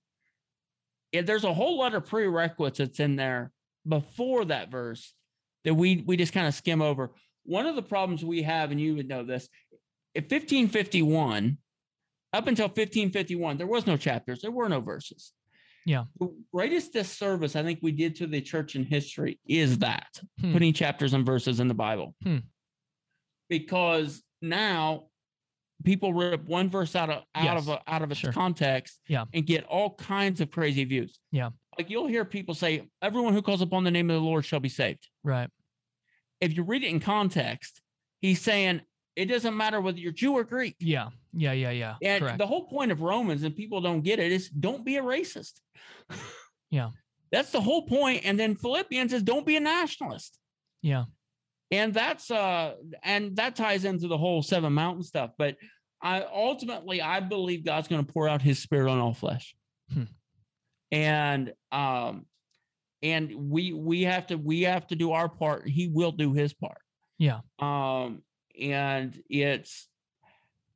yeah, there's a whole lot of prerequisites in there before that verse that we we just kind of skim over. One of the problems we have, and you would know this, in 1551, up until 1551, there was no chapters, there were no verses. Yeah. The greatest disservice I think we did to the church in history is that Hmm. putting chapters and verses in the Bible. Hmm. Because now people rip one verse out of out of a, out of its Sure. context Yeah. and get all kinds of crazy views. Yeah. Like you'll hear people say, everyone who calls upon the name of the Lord shall be saved. right. If you read it in context, he's saying it doesn't matter whether you're Jew or Greek. Yeah. Yeah. Yeah. Yeah. And Correct. the whole point of Romans, and people don't get it, is don't be a racist. Yeah. That's the whole point. And then Philippians is don't be a nationalist. yeah. And that's uh and that ties into the whole seven mountain stuff. But I ultimately I believe God's going to pour out his spirit on all flesh. Hmm. And um and we we have to we have to do our part. He will do his part. Yeah. Um and it's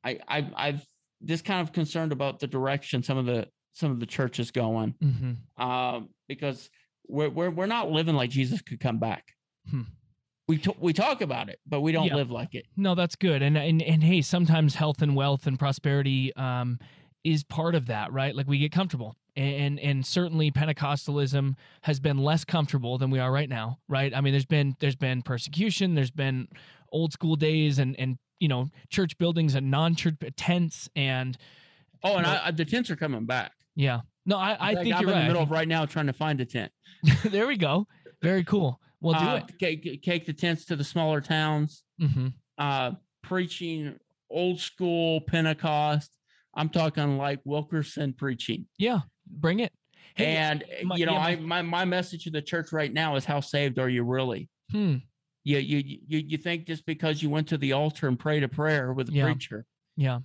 I I I've just kind of concerned about the direction some of the some of the church is going hmm um, because we're, we're we're not living like Jesus could come back. Hmm. We t- we talk about it, but we don't Yeah. live like it. No, that's good. And and and hey, sometimes health and wealth and prosperity um is part of that, right? Like we get comfortable. And and certainly Pentecostalism has been less comfortable than we are right now, right? I mean, there's been there's been persecution, there's been old school days and and you know, church buildings and non-church tents and Oh, and Well- I, I, the tents are coming back. yeah. No, I, I Like, think I'm you're in right. the middle of right now trying to find a tent. there we go. Very cool. We'll do Uh, it. Take, take the tents to the smaller towns. hmm Uh, preaching old school Pentecost. I'm talking like Wilkerson preaching. Yeah. Bring it. Hey, and my- you know, yeah, my- I my my message to the church right now is how saved are you really? hmm. You you you you think just because you went to the altar and prayed a prayer with the Yeah. preacher, Yeah.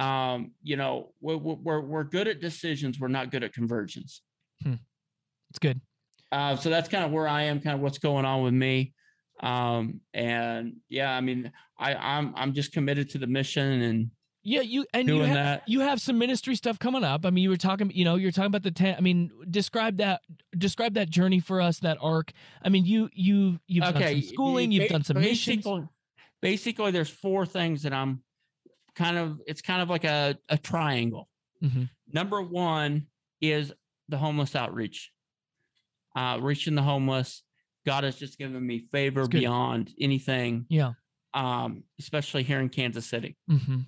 um, you know, we're, we're we're good at decisions. We're not good at conversions. It's good. Uh, so that's kind of where I am, kind of what's going on with me. Um, and yeah, I mean, I I'm I'm just committed to the mission, and Yeah, you and you have, that. you have some ministry stuff coming up. I mean, you were talking, you know, you're talking about the tent. I mean, describe that describe that journey for us, that arc. I mean, you you you've done some schooling, you've ba- done some missions. basically, basically, there's four things that I'm kind of. It's kind of like a a triangle. Mhm. Number one is the homeless outreach, uh, reaching the homeless. God has just given me favor beyond anything, Yeah. um, especially here in Kansas City. hmm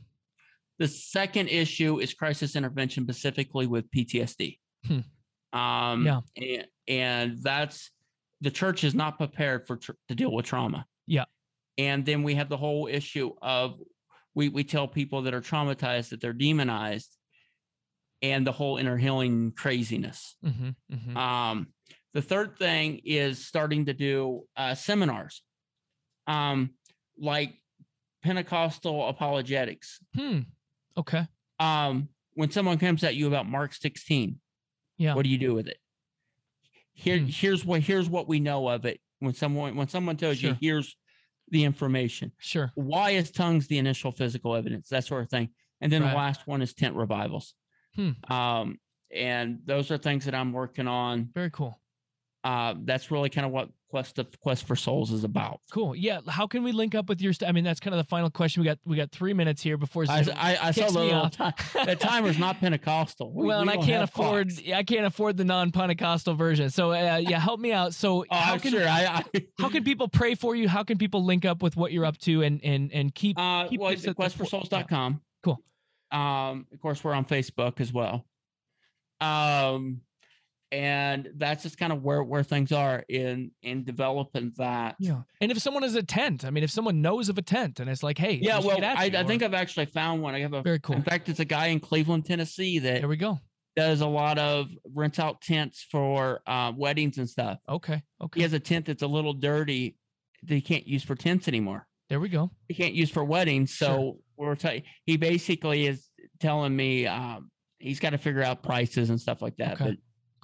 The second issue is crisis intervention, specifically with PTSD. Hmm. Um, Yeah. and, and that's the church is not prepared for tr- to deal with trauma. Yeah. And then we have the whole issue of we we tell people that are traumatized that they're demonized, and the whole inner healing craziness. hmm hmm Um, the third thing is starting to do uh, seminars, um, like Pentecostal apologetics Hmm. Okay. um, when someone comes at you about Mark 16, Yeah. what do you do with it? Here, Hmm. here's what here's what we know of it. When someone when someone tells Sure. you here's the information. Sure. Why is tongues the initial physical evidence? That sort of thing. And then Right. the last one is tent revivals. Hmm. Um, and those are things that I'm working on. Very cool. Uh, that's really kind of what Quest of Quest for Souls is about. Cool. Yeah. How can we link up with your? St- I mean, that's kind of the final question. We got we got three minutes here before. I, I, I saw the me little off. time. The timer's not Pentecostal. We- well, we and I can't afford. clocks. I can't afford the non-Pentecostal version. So uh, yeah, help me out. So Oh, how I'm can sure. I, I how can people pray for you? How can people link up with what you're up to and and and keep? Uh, keep well, it's at fo- questforsouls.com. Cool. Um, of course, we're on Facebook as well. Um, and that's just kind of where where things are in in developing that. yeah. And if someone has a tent, I mean, if someone knows of a tent and it's like, hey, Yeah, well, I, I think I've actually found one. I have a. very cool. In fact, it's a guy in Cleveland, Tennessee that There we go. does a lot of rents out tents for uh, weddings and stuff. Okay. Okay. He has a tent that's a little dirty that he can't use for tents anymore. There we go. he can't use for weddings. So Sure. we're t- he basically is telling me um, he's got to figure out prices and stuff like that. Okay. But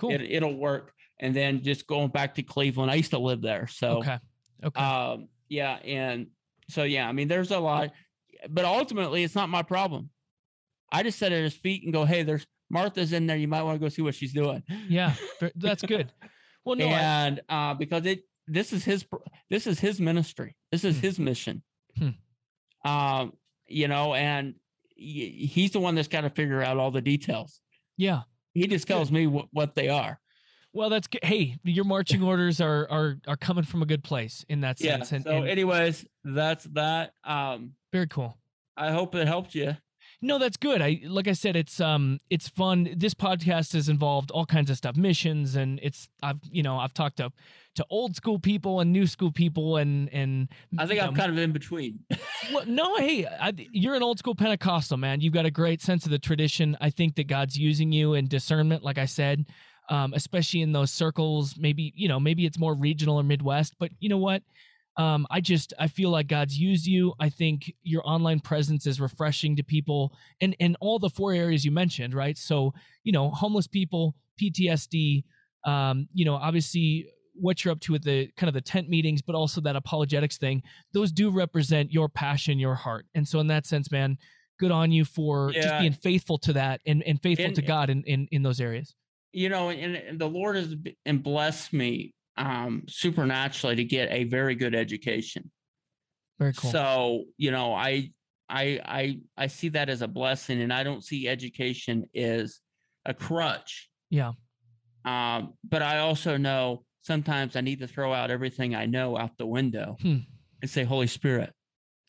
Cool. it, it'll work. And then just going back to Cleveland, I used to live there. So okay. Okay. um, yeah, and so yeah, I mean, there's a lot, but ultimately, it's not my problem. I just sit at his feet and go, "Hey, there's Martha's in there. You might want to go see what she's doing." yeah. That's good. Well, no. I- and uh, because it this is his this is his ministry this is Hmm. his mission Hmm. um you know and he's the one that's got to figure out all the details yeah. He just tells me what, what they are Well, that's good. Hey, your marching orders are are are coming from a good place in that yeah sense. And, so and anyways that's that um very cool. i hope it helped you No, that's good. I like I said, it's um, it's fun. This podcast has involved all kinds of stuff, missions, and it's I've you know I've talked to to old school people and new school people, and and i think i'm kind of in between well, no, hey, I, you're an old school Pentecostal man. You've got a great sense of the tradition. I think that God's using you in discernment, like I said, um, especially in those circles. Maybe you know, maybe it's more regional or Midwest, but you know what? Um, I just I feel like God's used you. I think your online presence is refreshing to people, and and all the four areas you mentioned, right? So you know, homeless people, PTSD, um, you know, obviously what you're up to with the kind of the tent meetings, but also that apologetics thing those do represent your passion, your heart. And so in that sense, man, good on you for just being faithful to that and, and faithful And- to God in, in, in those areas. you know and, and the lord has and blessed me um supernaturally to get a very good education Very cool. So, you know, I I I I see that as a blessing and I don't see education as a crutch. Yeah. Um, but I also know sometimes I need to throw out everything I know out the window Hmm. and say, Holy Spirit,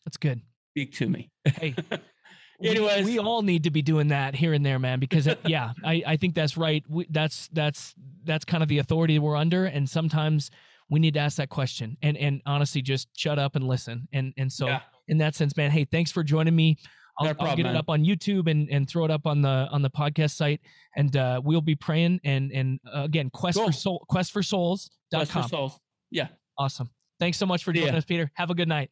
That's good. speak to me. Hey, Anyways. we, all need to be doing that here and there, man, because it, yeah, I, I think that's right. We, that's, that's, that's kind of the authority we're under. And sometimes we need to ask that question and, and honestly, just shut up and listen. And, and so Yeah. in that sense, man, hey, thanks for joining me. I'll, No I'll get man. it up on YouTube and, and throw it up on the on the podcast site, and uh, we'll be praying. And and uh, again, quest Cool. for soul, quest for souls. Your com. souls. Yeah. Awesome. Thanks so much for joining ya. us, Peter. Have a good night.